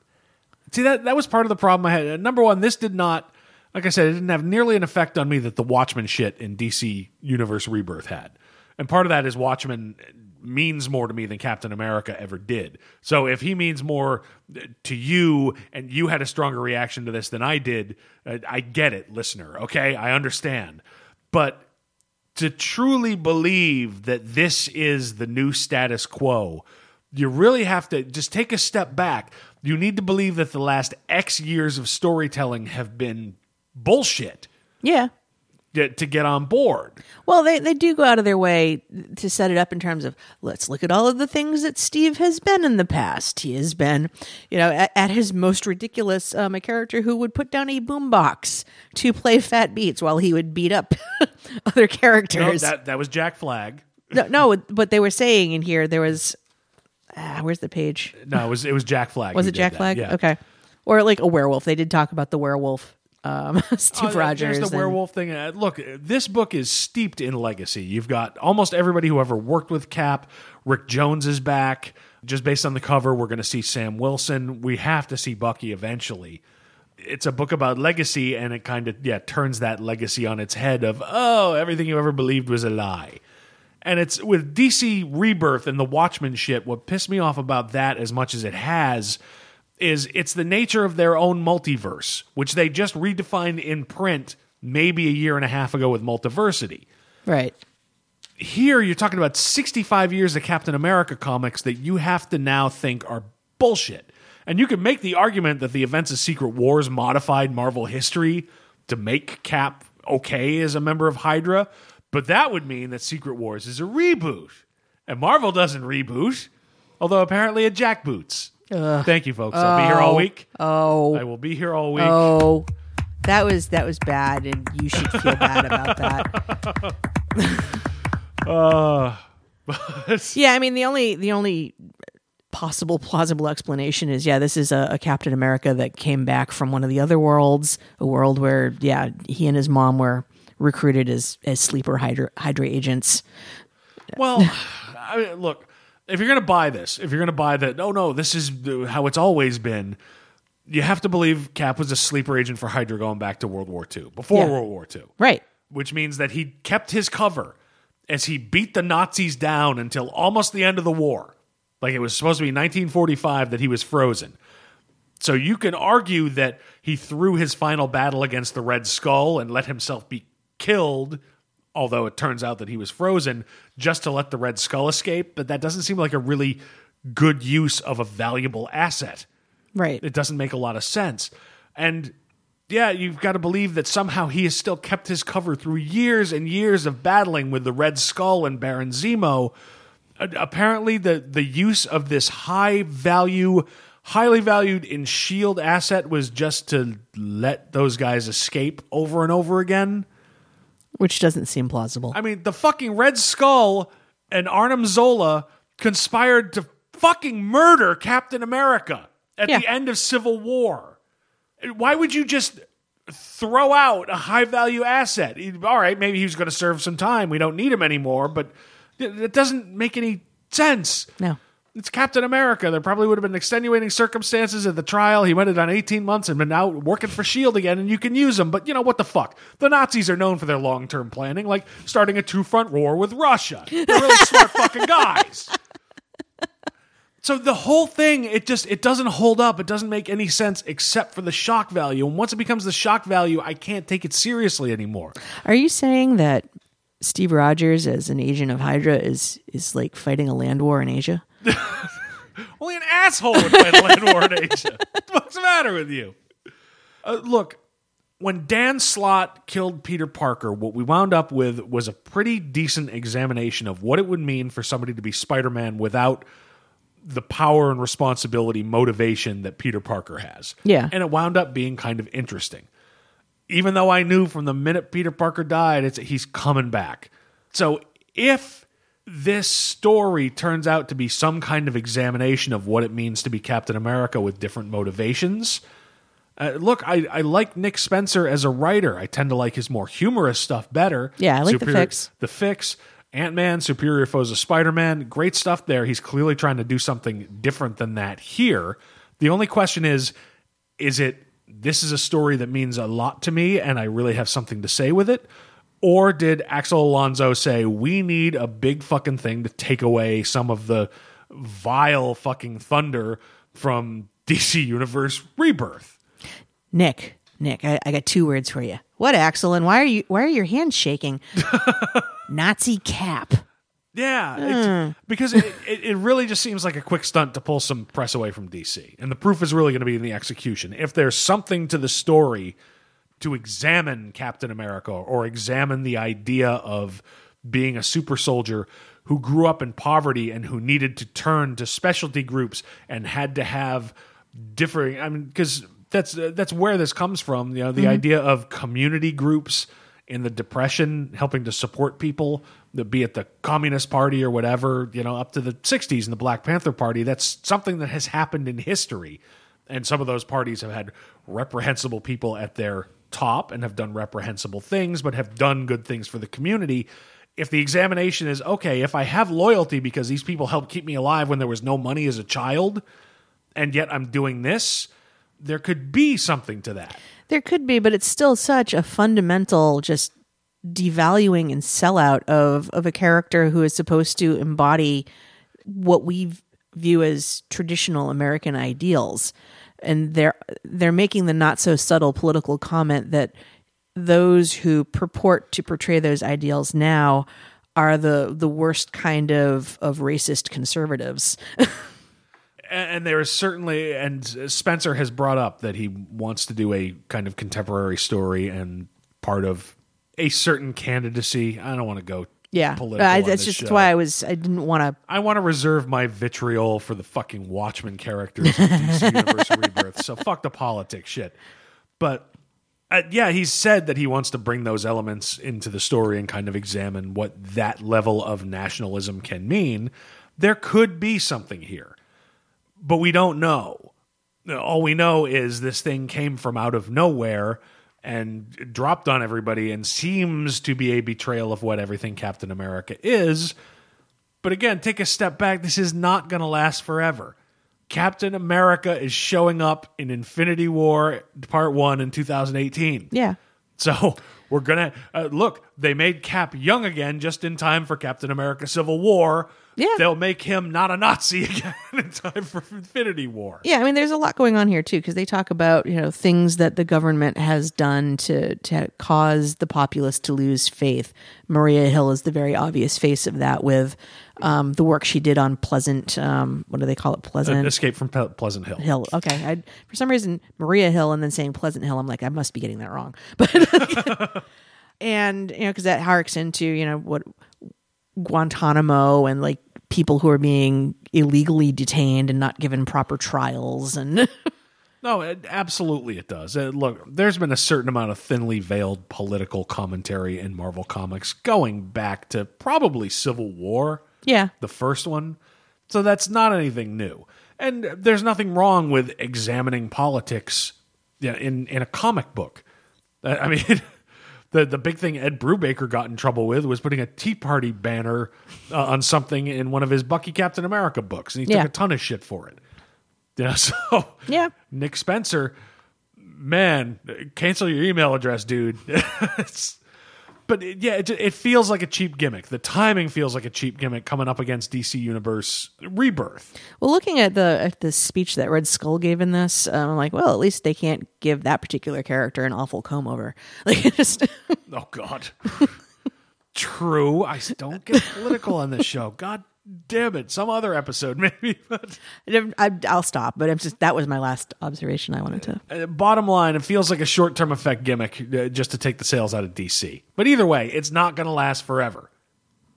see that that was part of the problem I had. Uh, Number one, this did not, like I said, it didn't have nearly an effect on me that the Watchmen shit in DC Universe Rebirth had, and part of that is Watchmen means more to me than Captain America ever did. So if he means more uh, to you, and you had a stronger reaction to this than I did, uh, I get it, listener. Okay, I understand, but to truly believe that this is the new status quo, you really have to just take a step back. You need to believe that the last X years of storytelling have been bullshit Yeah. To to get on board. Well, they, they do go out of their way to set it up in terms of let's look at all of the things that Steve has been in the past. He has been, you know, at, at his most ridiculous, um, a character who would put down a boombox to play fat beats while he would beat up other No, characters. that that was Jack Flag. no, no, what they were saying in here, there was, ah, where's the page? No, it was it was Jack Flag. Was it Jack that, Flag? Yeah. Okay. Or like a werewolf. They did talk about the werewolf, um, Steve Oh, Rogers. There's and- the werewolf thing. Uh, look, this book is steeped in legacy. You've got almost everybody who ever worked with Cap. Rick Jones is back. Just based on the cover, we're going to see Sam Wilson. We have to see Bucky eventually. It's a book about legacy, and it kind of yeah turns that legacy on its head. Of oh, everything you ever believed was a lie. And it's with DC Rebirth and the Watchmen shit. What pissed me off about that as much as it has is it's the nature of their own multiverse, which they just redefined in print maybe a year and a half ago with Multiversity. Right. Here, you're talking about 65 years of Captain America comics that you have to now think are bullshit. And you can make the argument that the events of Secret Wars modified Marvel history to make Cap okay as a member of Hydra, but that would mean that Secret Wars is a reboot. And Marvel doesn't reboot, although apparently it jackboots. Thank you, folks. I'll be here all week. Oh. I will be here all week. Oh, that was that was bad, and you should feel bad about that. Uh, Yeah, I mean the only the only possible plausible explanation is yeah, this is a, a Captain America that came back from one of the other worlds, a world where yeah, he and his mom were recruited as as sleeper Hydra Hydra agents. Well, I mean, look, if you're going to buy this, if you're going to buy that, oh no, this is how it's always been, you have to believe Cap was a sleeper agent for Hydra going back to World War II, before Yeah. World War II, Right. which means that he kept his cover as he beat the Nazis down until almost the end of the war. Like it was supposed to be 1945 that he was frozen. So you can argue that he threw his final battle against the Red Skull and let himself be killed, although it turns out that he was frozen just to let the Red Skull escape, but that doesn't seem like a really good use of a valuable asset. Right. It doesn't make a lot of sense. And yeah, you've got to believe that somehow he has still kept his cover through years and years of battling with the Red Skull and Baron Zemo. Uh, apparently, the, the use of this high value, highly valued in Shield asset was just to let those guys escape over and over again. Which doesn't seem plausible. I mean, the fucking Red Skull and Arnim Zola conspired to fucking murder Captain America at Yeah. the end of Civil War. Why would you just throw out a high value asset? All right, maybe he was going to serve some time. We don't need him anymore, but it it doesn't make any sense. No. It's Captain America. There probably would have been extenuating circumstances at the trial. He went it on 18 months and been out working for S.H.I.E.L.D. Again, and you can use him. But you know what the fuck? The Nazis are known for their long term planning, like starting a two front war with Russia. They're really smart fucking guys. So the whole thing, it just it doesn't hold up. It doesn't make any sense except for the shock value. And once it becomes the shock value, I can't take it seriously anymore. Are you saying that Steve Rogers, as an agent of Hydra, is is like fighting a land war in Asia? Only an asshole would fight a land war in Asia. What's the matter with you? Uh, look, when Dan Slott killed Peter Parker, what we wound up with was a pretty decent examination of what it would mean for somebody to be Spider Man without the power and responsibility motivation that Peter Parker has. Yeah. And it wound up being kind of interesting. Even though I knew from the minute Peter Parker died, it's he's coming back. So if this story turns out to be some kind of examination of what it means to be Captain America with different motivations. Uh, look, I, I like Nick Spencer as a writer. I tend to like his more humorous stuff better. Yeah, I like The Fix. The Fix, Ant Man, Superior Foes of Spider Man. Great stuff there. He's clearly trying to do something different than that here. The only question is is it this is a story that means a lot to me and I really have something to say with it? Or did Axel Alonso say, we need a big fucking thing to take away some of the vile fucking thunder from DC Universe Rebirth? Nick, Nick, I, I got two words for you. What, Axel? And why are you? Why are your hands shaking? Nazi cap. Yeah, it's- hmm. because it, it, it really just seems like a quick stunt to pull some press away from DC. And the proof is really going to be in the execution. If there's something to the story to examine Captain America or examine the idea of being a super soldier who grew up in poverty and who needed to turn to specialty groups and had to have differing I mean because that's that's where this comes from you know the mm-hmm. idea of community groups in the depression helping to support people be it the communist party or whatever you know up to the 60s in the black panther party. That's something that has happened in history. And some of those parties have had reprehensible people at their top and have done reprehensible things but have done good things for the community if the examination is okay if i have loyalty because these people helped keep me alive when there was no money as a child and yet i'm doing this there could be something to that There could be, but it's still such a fundamental just devaluing and sellout of of a character who is supposed to embody what we view as traditional American ideals. And they're they're making the not so subtle political comment that those who purport to portray those ideals now are the the worst kind of of racist conservatives. and there is certainly and spencer has brought up that he wants to do a kind of contemporary story and part of a certain candidacy i don't want to go Yeah, political I, that's just show. why I was I didn't want to I want to reserve my vitriol for the fucking Watchmen characters in DC Universe Rebirth. So fuck the politics shit. But uh, yeah, he's said that he wants to bring those elements into the story and kind of examine what that level of nationalism can mean. There could be something here, but we don't know. All we know is this thing came from out of nowhere and dropped on everybody and seems to be a betrayal of what everything Captain America is. But again, take a step back. This is not going to last forever. Captain America is showing up in Infinity War Part 1 in 2018. yeah. So we're going to uh, look, they made Cap young again just in time for Captain America Civil War. Yeah. They'll make him not a Nazi again in time for Infinity War. Yeah, I mean, there's a lot going on here too because they talk about you know things that the government has done to to cause the populace to lose faith. Maria Hill is the very obvious face of that with um, the work she did on Pleasant. Um, what do they call it? Pleasant Escape from Pe- Pleasant Hill. Hill. Okay, I, for some reason Maria Hill and then saying Pleasant Hill. I'm like, I must be getting that wrong. But and you know because that harks into you know what Guantanamo and like people who are being illegally detained and not given proper trials and No, it, absolutely it does. Uh, look, there's been a certain amount of thinly veiled political commentary in Marvel Comics going back to probably Civil War, yeah the first one. So that's not anything new. And there's nothing wrong with examining politics yeah, in, in a comic book. I mean, the, the big thing Ed Brubaker got in trouble with was putting a Tea Party banner uh, on something in one of his Bucky Captain America books, and he Yeah. took a ton of shit for it. Yeah, so Yeah. Nick Spencer, man, cancel your email address, dude. It's- but it, yeah, it, it feels like a cheap gimmick. The timing feels like a cheap gimmick coming up against DC Universe Rebirth. Well, looking at the at the speech that Red Skull gave in this, um, I'm like, well, at least they can't give that particular character an awful comb over. Like, it just Oh God. True. I don't get political on this show. God damn it. Some other episode, maybe. But I, I'll stop. But I'm just that was my last observation I wanted to. uh, bottom line, it feels like a short term effect gimmick uh, just to take the sales out of DC. But either way, it's not going to last forever.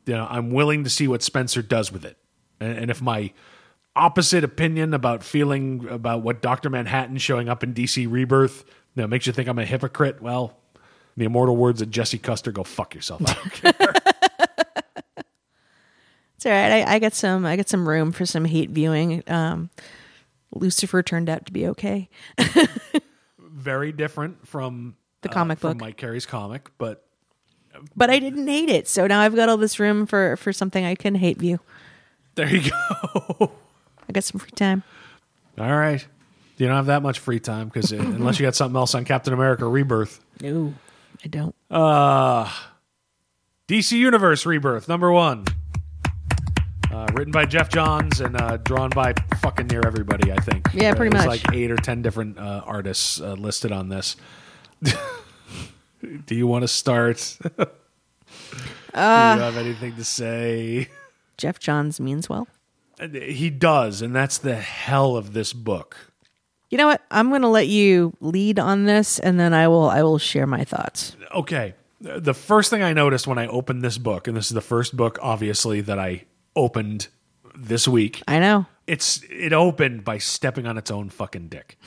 You know, I'm willing to see what Spencer does with it. And, and if my opposite opinion about feeling about what Dr. Manhattan showing up in DC Rebirth you know, makes you think I'm a hypocrite, well, the immortal words of Jesse Custer, go fuck yourself. I don't care. It's all right. I, I got some. I got some room for some hate viewing. Um, Lucifer turned out to be okay. Very different from The uh, comic from book. Mike Carey's comic, but but I didn't hate it. So now I've got all this room for for something I can hate view. there you go. I got some free time. All right. You don't have that much free time because unless you got something else on Captain America Rebirth. No, I don't. DC Universe Rebirth, number one. Uh, written by Geoff Johns and uh, drawn by fucking near everybody, I think. Yeah, Uh, pretty there's much. like eight or ten different uh, artists uh, listed on this. Do you want to start? Uh, Do you have anything to say? Geoff Johns means well. He does, and that's the hell of this book. You know what? I'm going to let you lead on this, and then I will. I will share my thoughts. okay the first thing i noticed when i opened this book and this is the first book obviously that i opened this week. I know. it's it opened by stepping on its own fucking dick.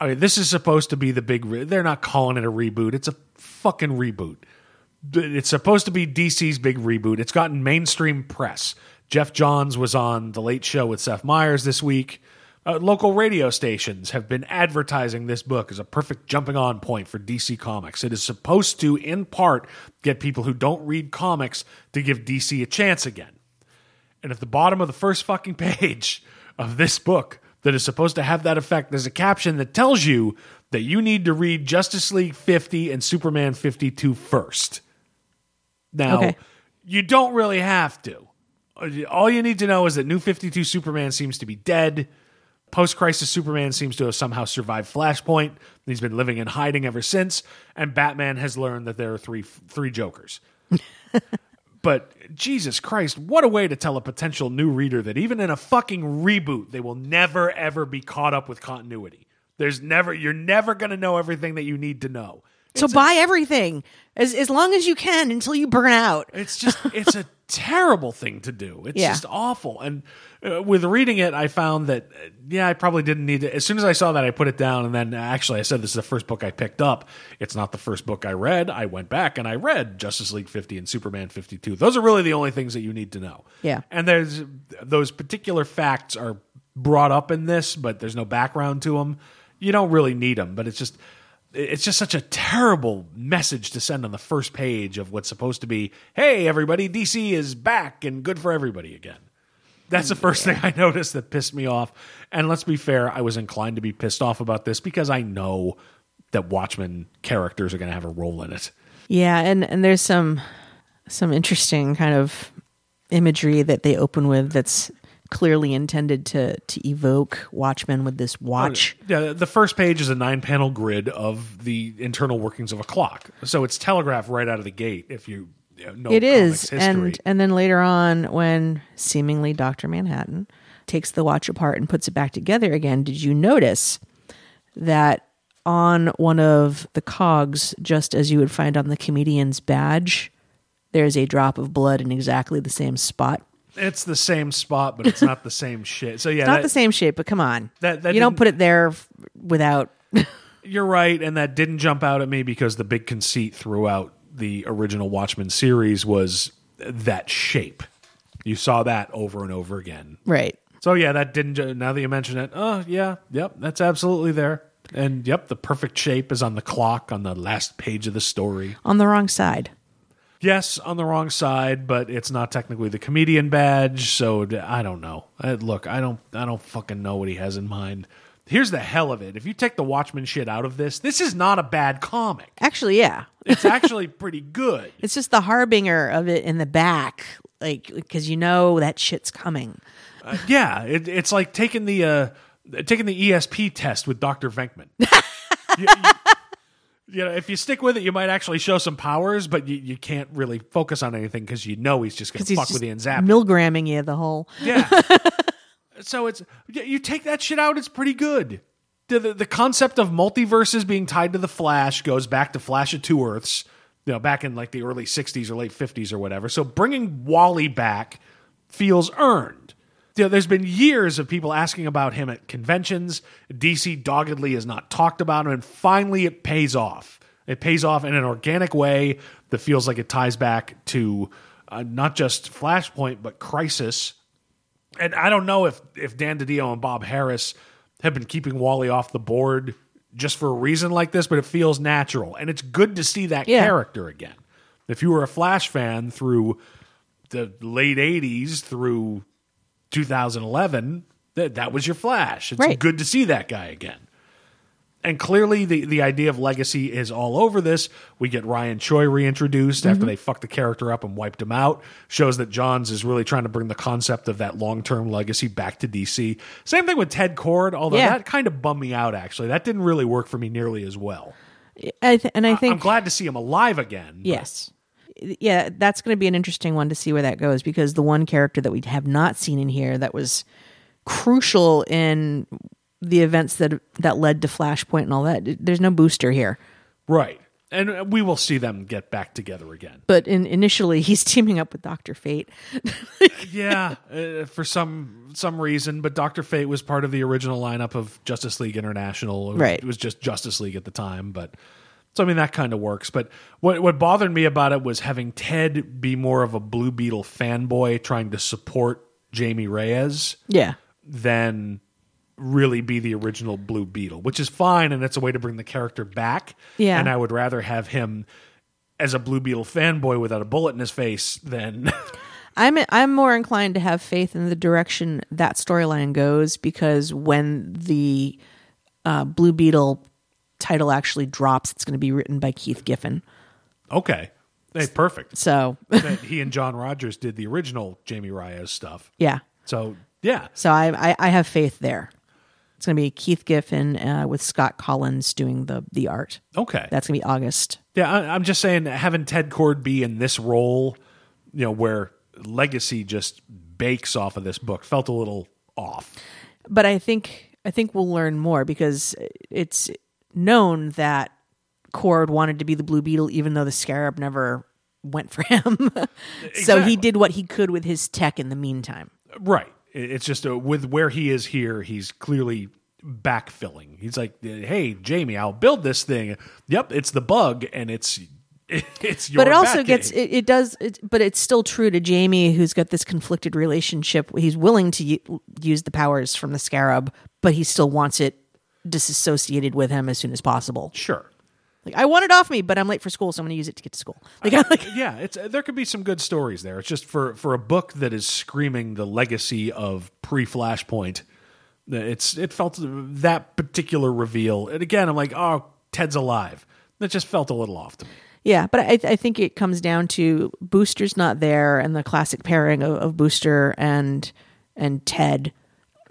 I mean this is supposed to be the big re- they're not calling it a reboot. It's a fucking reboot. It's supposed to be dc's big reboot. It's gotten mainstream press. Geoff johns was on the late show with seth meyers this week. Uh, local radio stations have been advertising this book as a perfect jumping on point for DC Comics. It is supposed to, in part, get people who don't read comics to give DC a chance again. And at the bottom of the first fucking page of this book that is supposed to have that effect, there's a caption that tells you that you need to read Justice League 50 and Superman 52 first. Now, Okay. you don't really have to. All you need to know is that New 52 Superman seems to be dead. Post Crisis Superman seems to have somehow survived Flashpoint. He's been living in hiding ever since, and Batman has learned that there are three three Jokers. but Jesus Christ, what a way to tell a potential new reader that even in a fucking reboot, they will never ever be caught up with continuity. There's never you're never going to know everything that you need to know. So buy everything as as long as you can until you burn out. It's just it's a terrible thing to do. It's Yeah. just awful. And uh, with reading it, I found that uh, yeah, I probably didn't need to. As soon as I saw that, I put it down. And then uh, actually, I said this is the first book I picked up. It's not the first book I read. I went back and I read Justice League 50 and Superman 52. Those are really the only things that you need to know. Yeah. And there's those particular facts are brought up in this, but there's no background to them. You don't really need them, but it's just it's just such a terrible message to send on the first page of what's supposed to be, hey everybody, DC is back and good for everybody again. That's the mm, first thing I noticed that pissed me off. And let's be fair, I was inclined to be pissed off about this because I know that Watchmen characters are going to have a role in it. Yeah, and and there's some some interesting kind of imagery that they open with that's clearly intended to to evoke Watchmen with this oh, watch. Yeah, the first page is a nine panel grid of the internal workings of a clock. So it's telegraphed right out of the gate if you, know It is, and and then later on, when seemingly Doctor Manhattan takes the watch apart and puts it back together again, did you notice that on one of the cogs, just as you would find on the comedian's badge, there's a drop of blood in exactly the same spot. it's the same spot, but it's not the same shit. So yeah, Not that- the same shape, but come on, That- that you don't put it there without. You're right, and that didn't jump out at me because the big conceit throughout the original Watchmen series was that shape. You saw that over and over again. Right. So yeah, that didn't. Now that you mention it, oh yeah, yep, that's absolutely there. And yep, the perfect shape is on the clock on the last page of the story. On the wrong side. Yes, on the wrong side, but it's not technically the comedian badge, so I don't know. Uh, look, I don't, I don't fucking know what he has in mind. Here's the hell of it: if you take the Watchmen shit out of this, this is not a bad comic. Actually, yeah. It's actually pretty good. It's just the harbinger of it in the back, like because you know that shit's coming. Uh, yeah, it, it's like taking the uh, taking the ESP test with Doctor Venkman. you, you- you know, if you stick with it, you might actually show some powers, but you, you can't really focus on anything because you know he's just going to fuck with you and zap. milgramming you the whole. Yeah. so it's you take that shit out, it's pretty good. The, the the concept of multiverses being tied to the Flash goes back to Flash of Two Earths, you know, back in like the early '60s or late '50s or whatever. So bringing Wally back feels earned. You know, there's been years of people asking about him at conventions. DC doggedly has not talked about him, and finally it pays off. It pays off in an organic way that feels like it ties back to uh, not just Flashpoint but Crisis, and I don't know if if Dan DiDio and Bob Harras have been keeping Wally off the board just for a reason like this, but it feels natural, and it's good to see that Yeah. character again. If you were a Flash fan through the late '80s through 2011, that that was your Flash. It's Right. good to see that guy again. And clearly, the, the idea of legacy is all over this. We get Ryan Choi reintroduced after mm-hmm. they fucked the character up and wiped him out. Shows that Johns is really trying to bring the concept of that long term legacy back to DC. Same thing with Ted Kord, although Yeah. that kind of bummed me out, actually. That didn't really work for me nearly as well. I th- and I think I'm glad to see him alive again. but- Yes. Yeah, that's going to be an interesting one to see where that goes because the one character that we have not seen in here that was crucial in the events that that led to Flashpoint and all that. There's no booster here. Right. And we will see them get back together again. But in, initially, he's teaming up with Doctor Fate. yeah, uh, for some some reason, but Doctor Fate was part of the original lineup of Justice League International. It was, Right. It was just Justice League at the time, but so I mean that kind of works. But what what bothered me about it was having Ted be more of a Blue Beetle fanboy, trying to support Jamie Reyes Yeah, than really be the original Blue Beetle, which is fine, and it's a way to bring the character back. Yeah. and I would rather have him as a Blue Beetle fanboy without a bullet in his face than. I'm I'm more inclined to have faith in the direction that storyline goes because when the uh, Blue Beetle title actually drops, it's going to be written by Keith Giffen. Okay. Hey, perfect. So he and John Rogers did the original Jamie Reyes stuff. yeah, So yeah, So I, I, I have faith there. It's going to be Keith Giffen uh, with Scott Kolins doing the the art. okay. That's going to be August. yeah, I, I'm just saying having Ted Kord be in this role, you know, where legacy just bakes off of this book felt a little off. But I think I think we'll learn more because it's known that Kord wanted to be the Blue Beetle, even though the Scarab never went for him. so he did what he could with his tech in the meantime. Right. It- It's just uh with where he is here, he's clearly backfilling. He's like, "Hey, Jamie, I'll build this thing. Yep, it's the bug, and it's it's your." but it also Batcave." gets it, it does it, but it's still true to jamie who's got this conflicted relationship he's willing to u- use the powers from the scarab but he still wants it disassociated with him as soon as possible sure. Like i want it off me but i'm late for school so i'm going to use it to get to school like, like yeah, it's there could be some good stories there. It's just for for a book that is screaming the legacy of pre Flashpoint. It's it felt that particular reveal, and again, I'm like, oh, Ted's alive. That just felt a little off to me. yeah but I, I think it comes down to booster's not there and the classic pairing of, of booster and and ted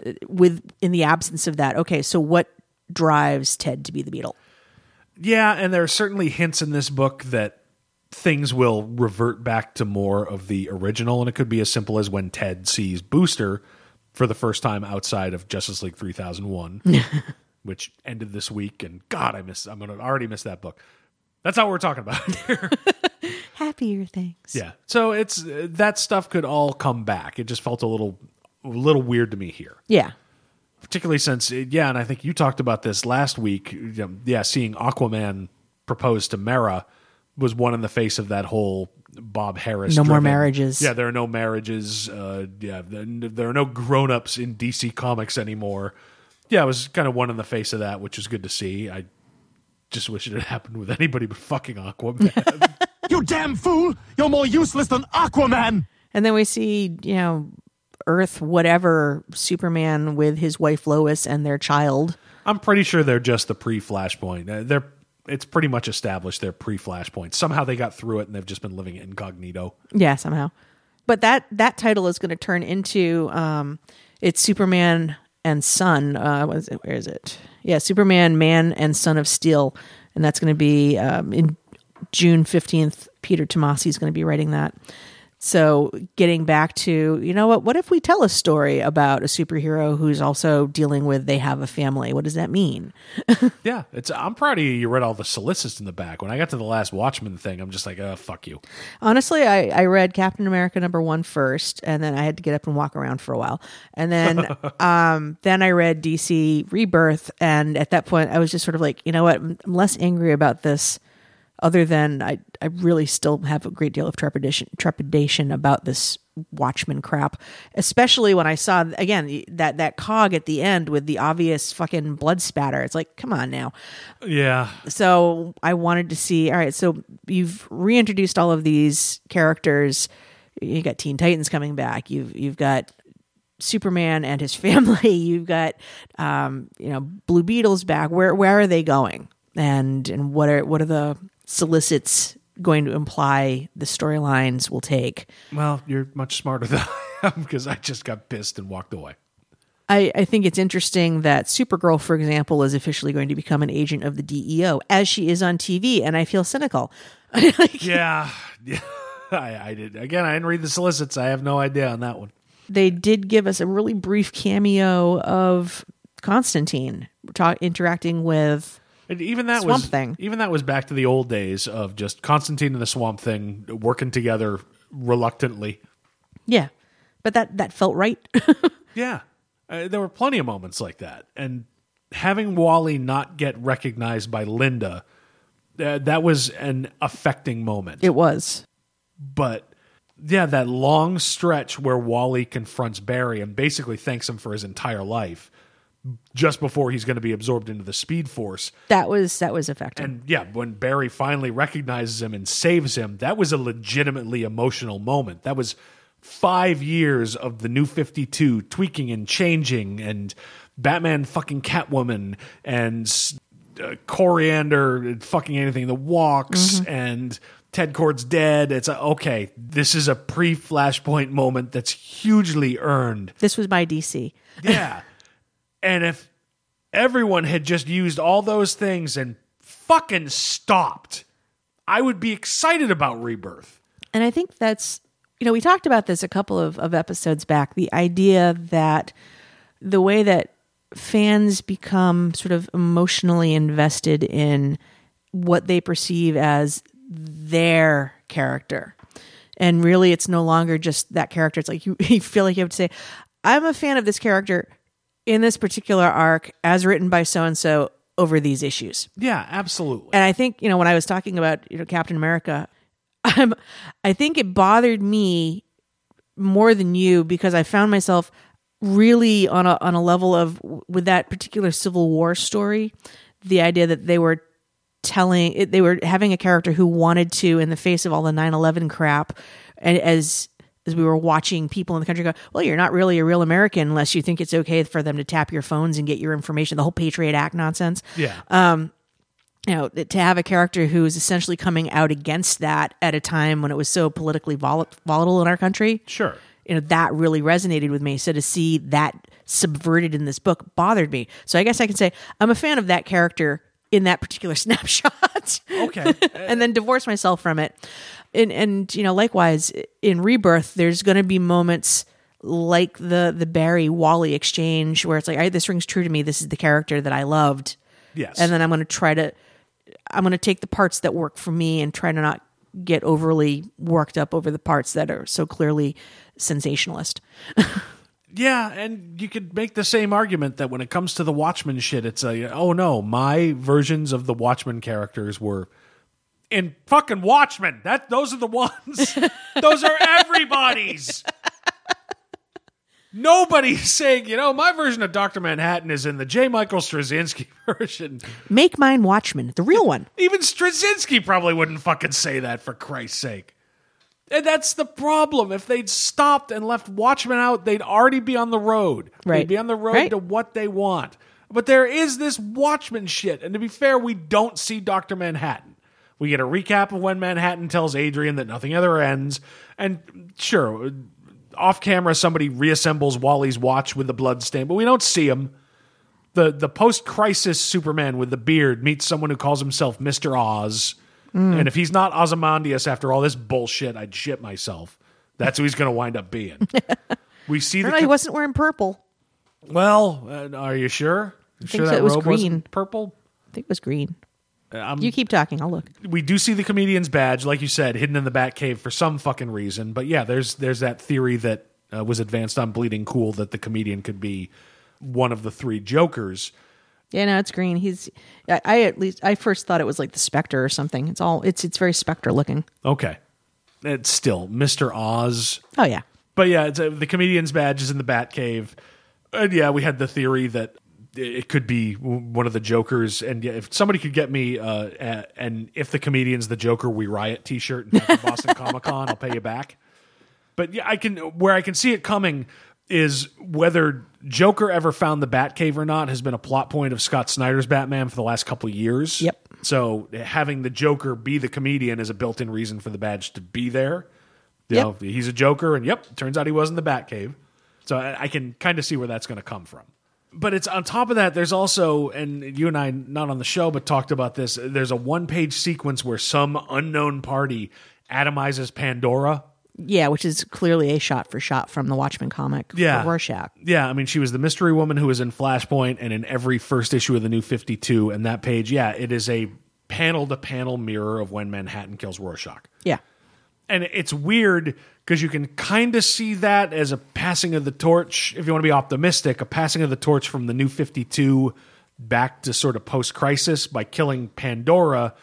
uh, with in the absence of that okay so what drives ted to be the beetle Yeah, and there are certainly hints in this book that things will revert back to more of the original, and it could be as simple as when Ted sees Booster for the first time outside of Justice League 3001, which ended this week. And God, I miss. I'm gonna already miss that book. That's not what we're talking about here. happier things yeah, so it's that stuff could all come back. It just felt a little, a little weird to me here yeah particularly since yeah, and I think you talked about this last week. you know, Yeah, seeing Aquaman propose to Mera was one in the face of that whole Bob Harras. No more marriages. Yeah, there are no marriages. Uh, yeah, there, there are no grown ups in DC Comics anymore. Yeah, it was kind of one in the face of that, which is good to see. I just wish it had happened with anybody but fucking Aquaman. You damn fool! You're more useless than Aquaman! And then we see, you know, Earth, whatever, Superman with his wife Lois and their child. I'm pretty sure they're just the pre Flashpoint. Uh, they're it's pretty much established they're pre Flashpoint. Somehow they got through it and they've just been living incognito. Yeah, somehow. But that that title is going to turn into um, it's Superman and Son. Uh, is it? Where is it? Yeah, Superman, Man, and Son of Steel, and that's going to be um, in June fifteenth. Peter Tomasi is going to be writing that. So, getting back to, you know what? What if we tell a story about a superhero who's also dealing with they have a family? What does that mean? Yeah, it's. I'm proud of you. You read all the solicits in the back. When I got to the last Watchmen thing, I'm just like, oh fuck you. Honestly, I, I read Captain America number one first, and then I had to get up and walk around for a while, and then um, then I read DC Rebirth, and at that point, I was just sort of like, you know what, I'm less angry about this, other than I I really still have a great deal of trepidation trepidation about this Watchmen crap, especially when I saw again that that cog at the end with the obvious fucking blood spatter. It's like, come on now Yeah, so I wanted to see. All right, so you've reintroduced all of these characters. You got Teen Titans coming back. You've you've got Superman and his family. You've got um, you know Blue Beetles back. Where where are they going? And and what are what are the solicits going to imply the storylines will take? well, you're much smarter than I am because I just got pissed and walked away. I, I think it's interesting that Supergirl, for example, is officially going to become an agent of the DEO as she is on TV, and I feel cynical. Yeah, yeah. I, I did again. I didn't read the solicits. I have no idea on that one. they did give us a really brief cameo of Constantine ta- interacting with. And even that Swamp was Thing. Even that was back to the old days of just Constantine and the Swamp Thing working together reluctantly. Yeah, but that that felt right. Yeah, uh, there were plenty of moments like that, and having Wally not get recognized by Linda, uh, that was an affecting moment. it was. but yeah, that long stretch where Wally confronts Barry and basically thanks him for his entire life, just before he's going to be absorbed into the Speed Force. That was that was effective. And yeah, when Barry finally recognizes him and saves him, that was a legitimately emotional moment. That was five years of the new 52 tweaking and changing and Batman fucking Catwoman and uh, Koriand'r fucking anything that walks and Ted Kord's dead. It's a, okay, this is a pre Flashpoint moment that's hugely earned. this was by DC. Yeah. and if everyone had just used all those things and fucking stopped, I would be excited about Rebirth. And I think that's, you know, we talked about this a couple of, of episodes back the idea that the way that fans become sort of emotionally invested in what they perceive as their character. And really, it's no longer just that character. It's like you, you feel like you have to say, I'm a fan of this character in this particular arc as written by so and so over these issues. Yeah, absolutely. And I think, you know, when I was talking about, you know, Captain America, I'm, I think it bothered me more than you because I found myself really on a on a level of with that particular Civil War story, the idea that they were telling they were having a character who wanted to in the face of all the 9/11 crap and as as we were watching people in the country go, well, you're not really a real American unless you think it's okay for them to tap your phones and get your information. The whole Patriot Act nonsense yeah. Um, you know, to have a character who is essentially coming out against that at a time when it was so politically vol- volatile in our country, sure. you know, that really resonated with me. So to see that subverted in this book bothered me. So I guess I can say I'm a fan of that character in that particular snapshot. Okay. and then divorce myself from it. And and you know, likewise in Rebirth, there's going to be moments like the the Barry Wally exchange where it's like, all right, this rings true to me. This is the character that I loved yes. and then I'm going to try to I'm going to take the parts that work for me and try to not get overly worked up over the parts that are so clearly sensationalist. Yeah, and you could make the same argument that when it comes to the Watchmen shit, it's a oh no, my versions of the Watchmen characters were in fucking Watchmen. That those are the ones. those are everybody's. Nobody's saying, you know, my version of Doctor Manhattan is in the J. Michael Straczynski version. Make mine Watchmen, the real one. Even Straczynski probably wouldn't fucking say that for Christ's sake. And that's the problem. If they'd stopped and left Watchmen out, they'd already be on the road. Right. They'd be on the road Right. to what they want. But there is this Watchmen shit. And to be fair, we don't see Dr. Manhattan. We get a recap of when Manhattan tells Adrian that nothing ever ends. And sure, off camera, somebody reassembles Wally's watch with the blood stain, but we don't see him. The, the post crisis Superman with the beard meets someone who calls himself Mr. Oz. And if he's not Ozymandias after all this bullshit, I'd shit myself. That's who he's going to wind up being. we see that. He wasn't wearing purple. well, uh, are you sure? You think sure so. that It was green. purple? I think it was green. I'm- you keep talking. I'll look. we do see the comedian's badge, like you said, hidden in the Batcave for some fucking reason. But yeah, there's there's that theory that uh, was advanced on Bleeding Cool that the comedian could be one of the three Jokers. Yeah, no, it's green. He's. I, I at least I first thought it was like the Spectre or something. It's all. It's it's very Spectre looking. Okay, it's still Mister Oz. Oh yeah. But yeah, it's, uh, the comedian's badge is in the Batcave. And yeah, we had the theory that it could be one of the Jokers. And if somebody could get me uh, a, and if the comedian's the Joker, we riot T-shirt and Boston Comic Con, I'll pay you back. But yeah, I can where I can see it coming is whether Joker ever found the Batcave or not has been a plot point of Scott Snyder's Batman for the last couple of years. Yep. So having the Joker be the comedian is a built-in reason for the badge to be there. You Yep. know, he's a Joker, and yep, turns out he was in the Batcave. So I, I can kind of see where that's going to come from. But it's on top of that. There's also, and you and I not on the show, but talked about this. There's a one-page sequence where some unknown party atomizes Pandora. Yeah, which is clearly a shot for shot from the Watchmen comic. Yeah. Rorschach. Yeah, I mean, she was the mystery woman who was in Flashpoint and in every first issue of the New Fifty Two. And that page, yeah, it is a panel-to-panel mirror of when Manhattan kills Rorschach. Yeah. And it's weird because you can kind of see that as a passing of the torch if you want to be optimistic a passing of the torch from the new 52 back to sort of post-crisis. By killing pandora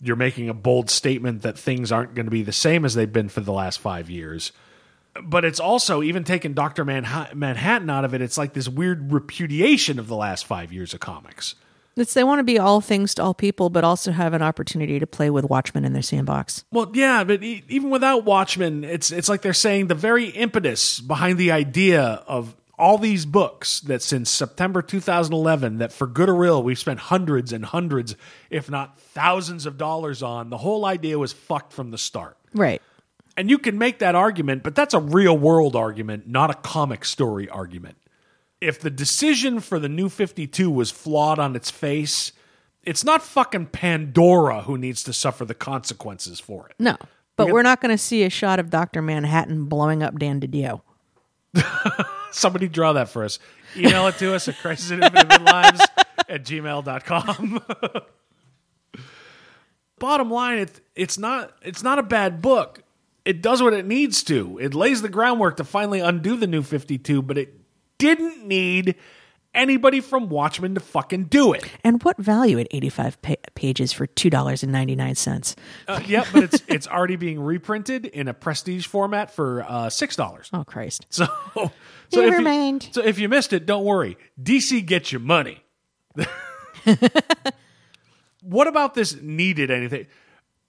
you're making a bold statement that things aren't going to be the same as they've been for the last five years. But it's also even taking dr Manha- manhattan out of it it's like this weird repudiation of the last five years of comics It's they want to be all things to all people, but also have an opportunity to play with Watchmen in their sandbox. Well, yeah, but e- even without Watchmen, it's it's like they're saying the very impetus behind the idea of all these books that since September 2011 that for good or ill we've spent hundreds and hundreds if not thousands of dollars on the whole idea was fucked from the start. Right. And you can make that argument, but that's a real world argument, not a comic story argument. If the decision for the new 52 was flawed on its face, it's not fucking Pandora who needs to suffer the consequences for it. No. But we're not going to see a shot of Dr. Manhattan blowing up Dan DiDio. Somebody draw that for us. Email it to us at crisis in infinite lives at gmail.com. Bottom line, it, it's not it's not a bad book. It does what it needs to. It lays the groundwork to finally undo the new 52, but it didn't need anybody from Watchmen to fucking do it. And what value at 85 pa- pages for $2.99? Uh, yep, but it's it's already being reprinted in a prestige format for uh, six dollars. Oh, Christ. So, so Never if you. So if you missed it, don't worry. DC gets your money. what about this needed anything?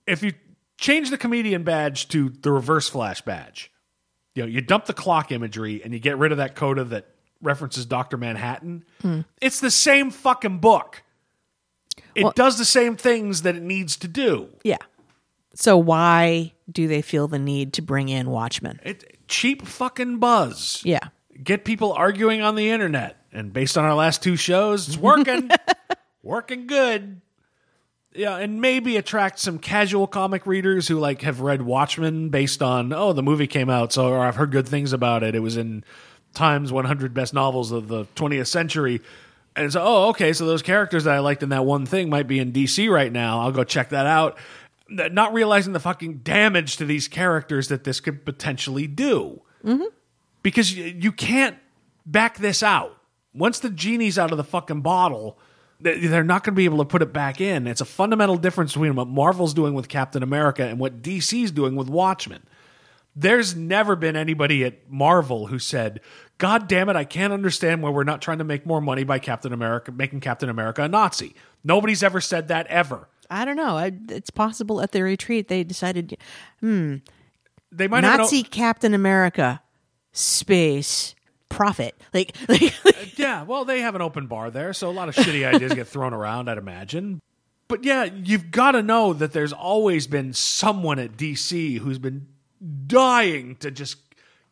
If you change the comedian badge to the reverse flash badge, you know, you dump the clock imagery and you get rid of that coda that references Dr. Manhattan, Hmm. it's the same fucking book. It Well- does the same things that it needs to do. Yeah. So why do they feel the need to bring in Watchmen? It cheap fucking buzz. Yeah. get people arguing on the internet. And based on our last two shows, it's working. working good. Yeah, and maybe attract some casual comic readers who like have read Watchmen based on, oh, the movie came out, so or I've heard good things about it. It was in Times 100 best novels of the 20th century. And so, oh, okay, so those characters that I liked in that one thing might be in DC right now. I'll go check that out. Not realizing the fucking damage to these characters that this could potentially do mm-hmm. because you, you can't back this out. Once the genie's out of the fucking bottle, They're not going to be able to put it back in. It's a fundamental difference between what Marvel's doing with Captain America and what DC's doing with Watchmen. There's never been anybody at Marvel who said, God damn it, I can't understand why we're not trying to make more money by Captain America, making Captain America a Nazi. Nobody's ever said that ever. I don't know. I, it's possible at the retreat they decided hmm, They might Nazi Captain America, space, profit. Like, like Yeah, well, they have an open bar there, so a lot of shitty ideas get thrown around, I'd imagine. But yeah, you've got to know that there's always been someone at DC who's been dying to just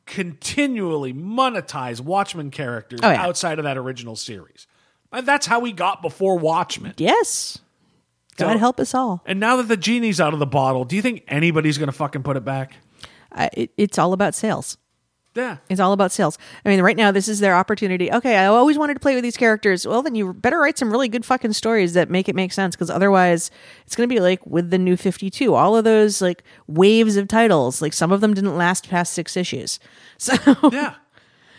continually monetize Watchmen characters Oh, yeah. outside of that original series. And that's how we got before Watchmen. yes, God So- help us all. And now that the genie's out of the bottle, do you think anybody's going to fucking put it back? I, it, it's all about sales. Yeah. It's all about sales. I mean, right now this is their opportunity. Okay, I always wanted to play with these characters. Well, then you better write some really good fucking stories that make it make sense because otherwise it's going to be like with the new 52. All of those like waves of titles, like some of them didn't last past 6 issues. So Yeah.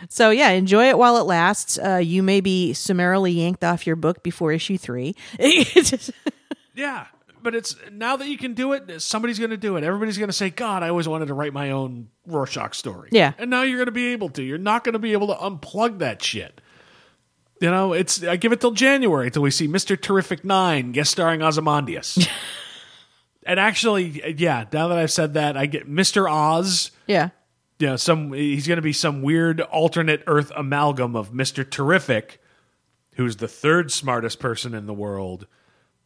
so yeah, enjoy it while it lasts. Uh, you may be summarily yanked off your book before issue 3. Yeah, but it's now that you can do it, somebody's going to do it. Everybody's going to say, "God, I always wanted to write my own Rorschach story." Yeah. and now you're going to be able to. You're not going to be able to unplug that shit. You know, it's I give it till January till we see Mister Terrific Nine guest starring Ozymandias. and actually, yeah, now that I've said that, I get Mister Oz. yeah. Know, some he's going to be some weird alternate Earth amalgam of Mister Terrific, who's the third smartest person in the world,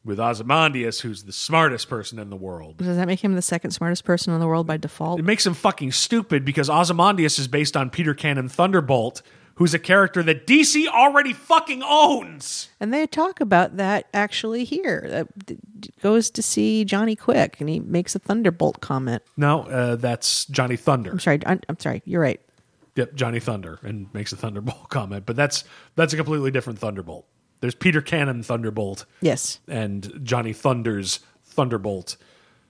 with Ozymandias, who's the smartest person in the world. Does that make him the second smartest person in the world by default? It makes him fucking stupid because Ozymandias is based on Peter Cannon Thunderbolt, who's a character that DC already fucking owns. And they talk about that actually here. That goes to see Johnny Quick, and he makes a Thunderbolt comment. No, uh, that's Johnny Thunder. I'm sorry. I'm, I'm sorry. You're right. Yep, Johnny Thunder, and makes a Thunderbolt comment, but that's that's a completely different Thunderbolt. There's Peter Cannon Thunderbolt Yes. and Johnny Thunder's Thunderbolt.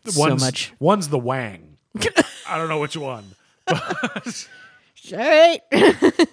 So One's, much. One's the Wang. I don't know which one. Right.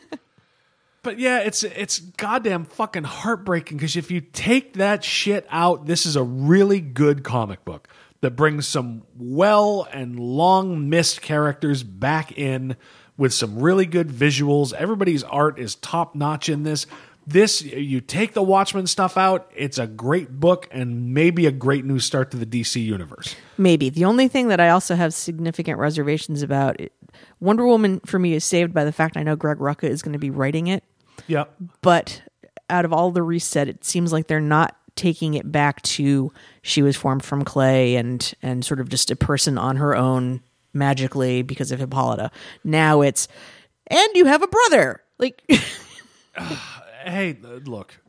But yeah, it's it's goddamn fucking heartbreaking because if you take that shit out, this is a really good comic book that brings some well and long missed characters back in with some really good visuals. Everybody's art is top notch in this. This you take the Watchmen stuff out, it's a great book and maybe a great new start to the DC universe. Maybe. The only thing that I also have significant reservations about it, Wonder Woman for me is saved by the fact I know Greg Rucka is going to be writing it. Yep. But out of all the reset, it seems like they're not taking it back to she was formed from clay and and sort of just a person on her own magically because of Hippolyta. Now it's and you have a brother. Like ah, hey, look,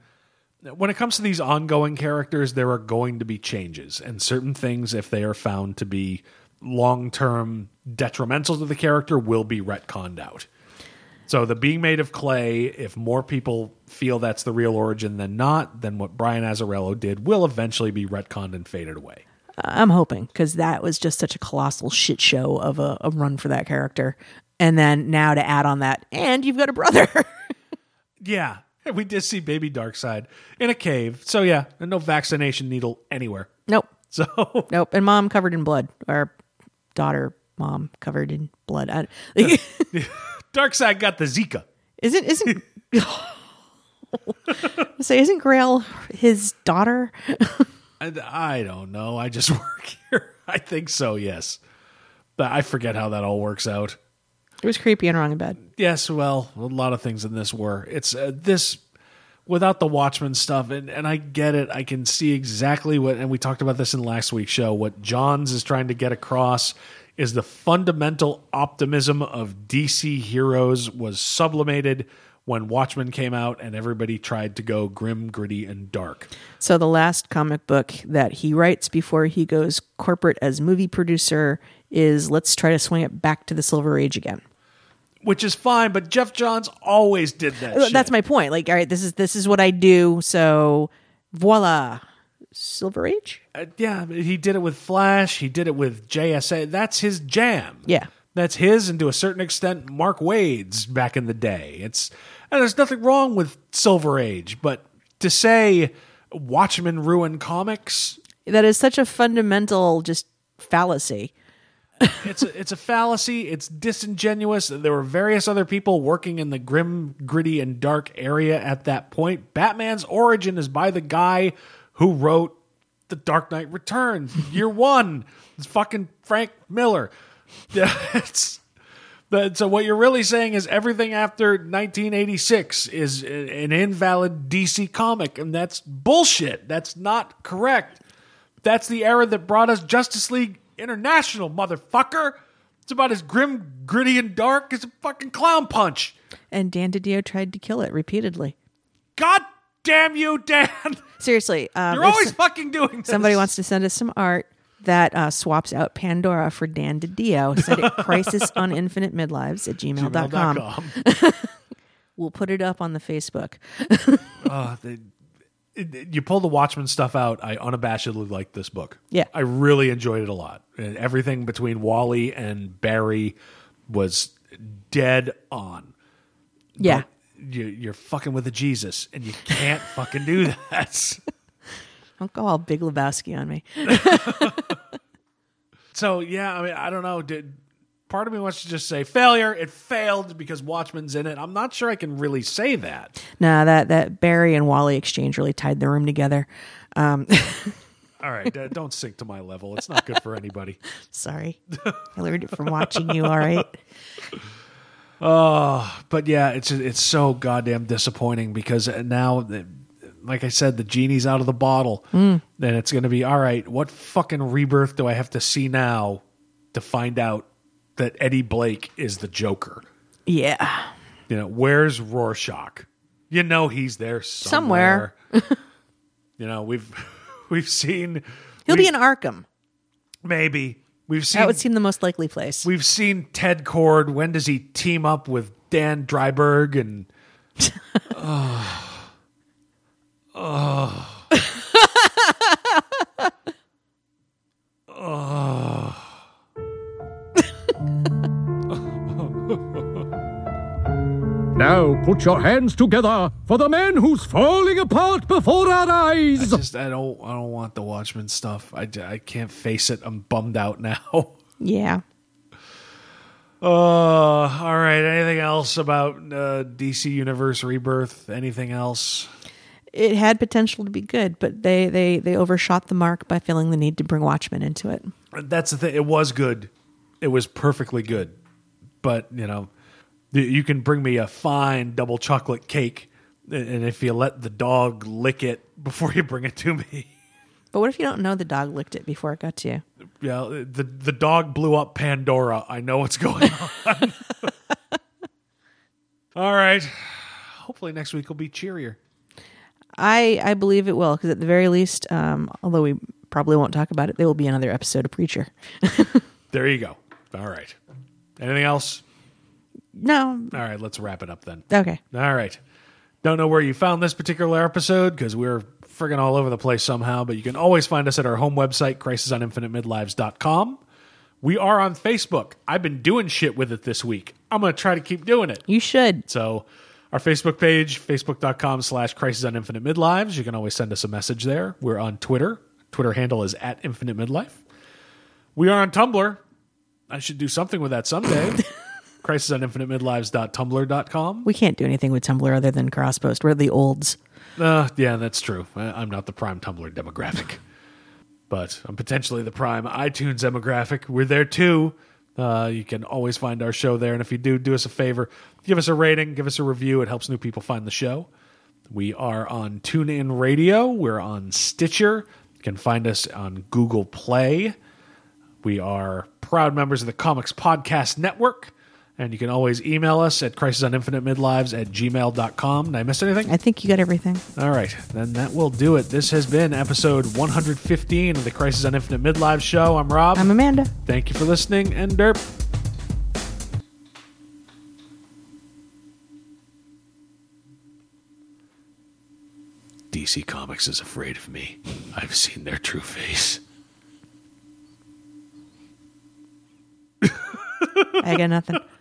when it comes to these ongoing characters, there are going to be changes, and certain things, if they are found to be long term detrimental to the character, will be retconned out. So, the being made of clay, if more people feel that's the real origin than not, then what Brian Azzarello did will eventually be retconned and faded away. I'm hoping because that was just such a colossal shit show of a, a run for that character. And then now to add on that, and you've got a brother. Yeah, we did see Baby Darkseid in a cave. So, yeah, no vaccination needle anywhere. nope. So, Nope. And mom covered in blood. Or daughter, mom covered in blood. I, like, Darkseid got the Zika. isn't isn't say isn't Grail his daughter? I, I don't know. I just work here. I think so, yes. But I forget how that all works out. It was creepy and wrong in bed. Yes, well, a lot of things in this were. It's uh, this without the Watchmen stuff, and, and I get it. I can see exactly what, and we talked about this in last week's show. What Johns is trying to get across is the fundamental optimism of DC heroes was sublimated when Watchmen came out, and everybody tried to go grim, gritty, and dark. So the last comic book that he writes before he goes corporate as movie producer is let's try to swing it back to the Silver Age again. Which is fine, but Geoff Johns always did that. shit. That's my point. Like, all right, this is this is what I do. So, voila, Silver Age. Uh, yeah, he did it with Flash. He did it with JSA. That's his jam. Yeah. that's his, and to a certain extent, Mark Waid's back in the day. It's and there's nothing wrong with Silver Age, but to say Watchmen ruin comics. That is such a fundamental just fallacy. It's a, it's a fallacy. It's disingenuous. There were various other people working in the grim, gritty, and dark area at that point. Batman's origin is by the guy who wrote The Dark Knight Returns, year one. It's fucking Frank Miller. Yeah, It's so what you're really saying is everything after 1986 is an invalid DC comic, and that's bullshit. That's not correct. That's the era that brought us Justice League International, motherfucker. It's about as grim, gritty, and dark as a fucking clown punch. And Dan DiDio tried to kill it repeatedly. God damn you, Dan! Seriously, um, You're always so- fucking doing this. somebody wants to send us some art that uh, swaps out Pandora for Dan DiDio, send it crisis on infinite midlives at gmail.com. Gmail.com. We'll put it up on the Facebook. Uh, they- you pull the Watchmen stuff out. I unabashedly like this book. Yeah. I really enjoyed it a lot. And everything between Wally and Barry was dead on. Yeah. You, you're fucking with a Jesus, and you can't fucking do that. Don't go all Big Lebowski on me. So yeah, I mean, I don't know. Did part of me wants to just say failure? It failed because Watchmen's in it. I'm not sure I can really say that. Nah, that, that Barry and Wally exchange really tied the room together. Um, all right, uh, don't sink to my level. It's not good for anybody. Sorry. I learned it from watching you, all right? Oh, But yeah, it's it's so goddamn disappointing because now, like I said, the genie's out of the bottle. Hmm. Then it's going to be all right. What fucking rebirth do I have to see now to find out that Eddie Blake is the Joker? Yeah. You know, where's Rorschach? You know he's there somewhere. Somewhere. you know, we've we've seen He'll we- be in Arkham. maybe we've seen That would seem the most likely place. we've seen Ted Kord. When does he team up with Dan Dreiberg and Now put your hands together for the man who's falling apart before our eyes. just I don't I don't want the Watchmen stuff. I, I can't face it. I'm bummed out now. yeah. Uh, all right. Anything else about uh, DC Universe Rebirth? Anything else? It had potential to be good, but they, they, they overshot the mark by feeling the need to bring Watchmen into it. That's the thing. It was good. It was perfectly good. But you know, y- you can bring me a fine double chocolate cake, and if you let the dog lick it before you bring it to me, But what if you don't know the dog licked it before it got to you? yeah, the the dog blew up Pandora. I know what's going on. All right. Hopefully next week will be cheerier. I I believe it will because at the very least, um, although we probably won't talk about it, there will be another episode of Preacher. There you go. All right. Anything else? No, All right, let's wrap it up then. okay. All right. Don't know where you found this particular episode because we're friggin' all over the place somehow, but you can always find us at our home website, crisisoninfinitemidlives.com. We are on Facebook. I've been doing shit with it this week. I'm going to try to keep doing it. You should. So our Facebook page, facebook.com slash crisis on infinite midlives. You can always send us a message there. We're on Twitter. Twitter handle is at infinite midlife. We are on Tumblr. I should do something with that someday. crisis on infinite midlives.tumblr.com. We can't do anything with Tumblr other than crosspost. We're the olds. Uh, yeah, that's true. I'm not the prime Tumblr demographic, but I'm potentially the prime iTunes demographic. We're there too. Uh, you can always find our show there, and if you do, do us a favor, give us a rating, give us a review. It helps new people find the show. We are on TuneIn Radio. We're on Stitcher. You can find us on Google Play. We are proud members of the Comics Podcast Network. And you can always email us at crisisoninfinitemidlives at gmail.com. Did I miss anything? I think you got everything. All right, then that will do it. This has been episode 115 of the Crisis on Infinite Midlife show. I'm Rob. I'm Amanda. Thank you for listening, and derp. DC Comics is afraid of me. I've seen their true face. I got nothing.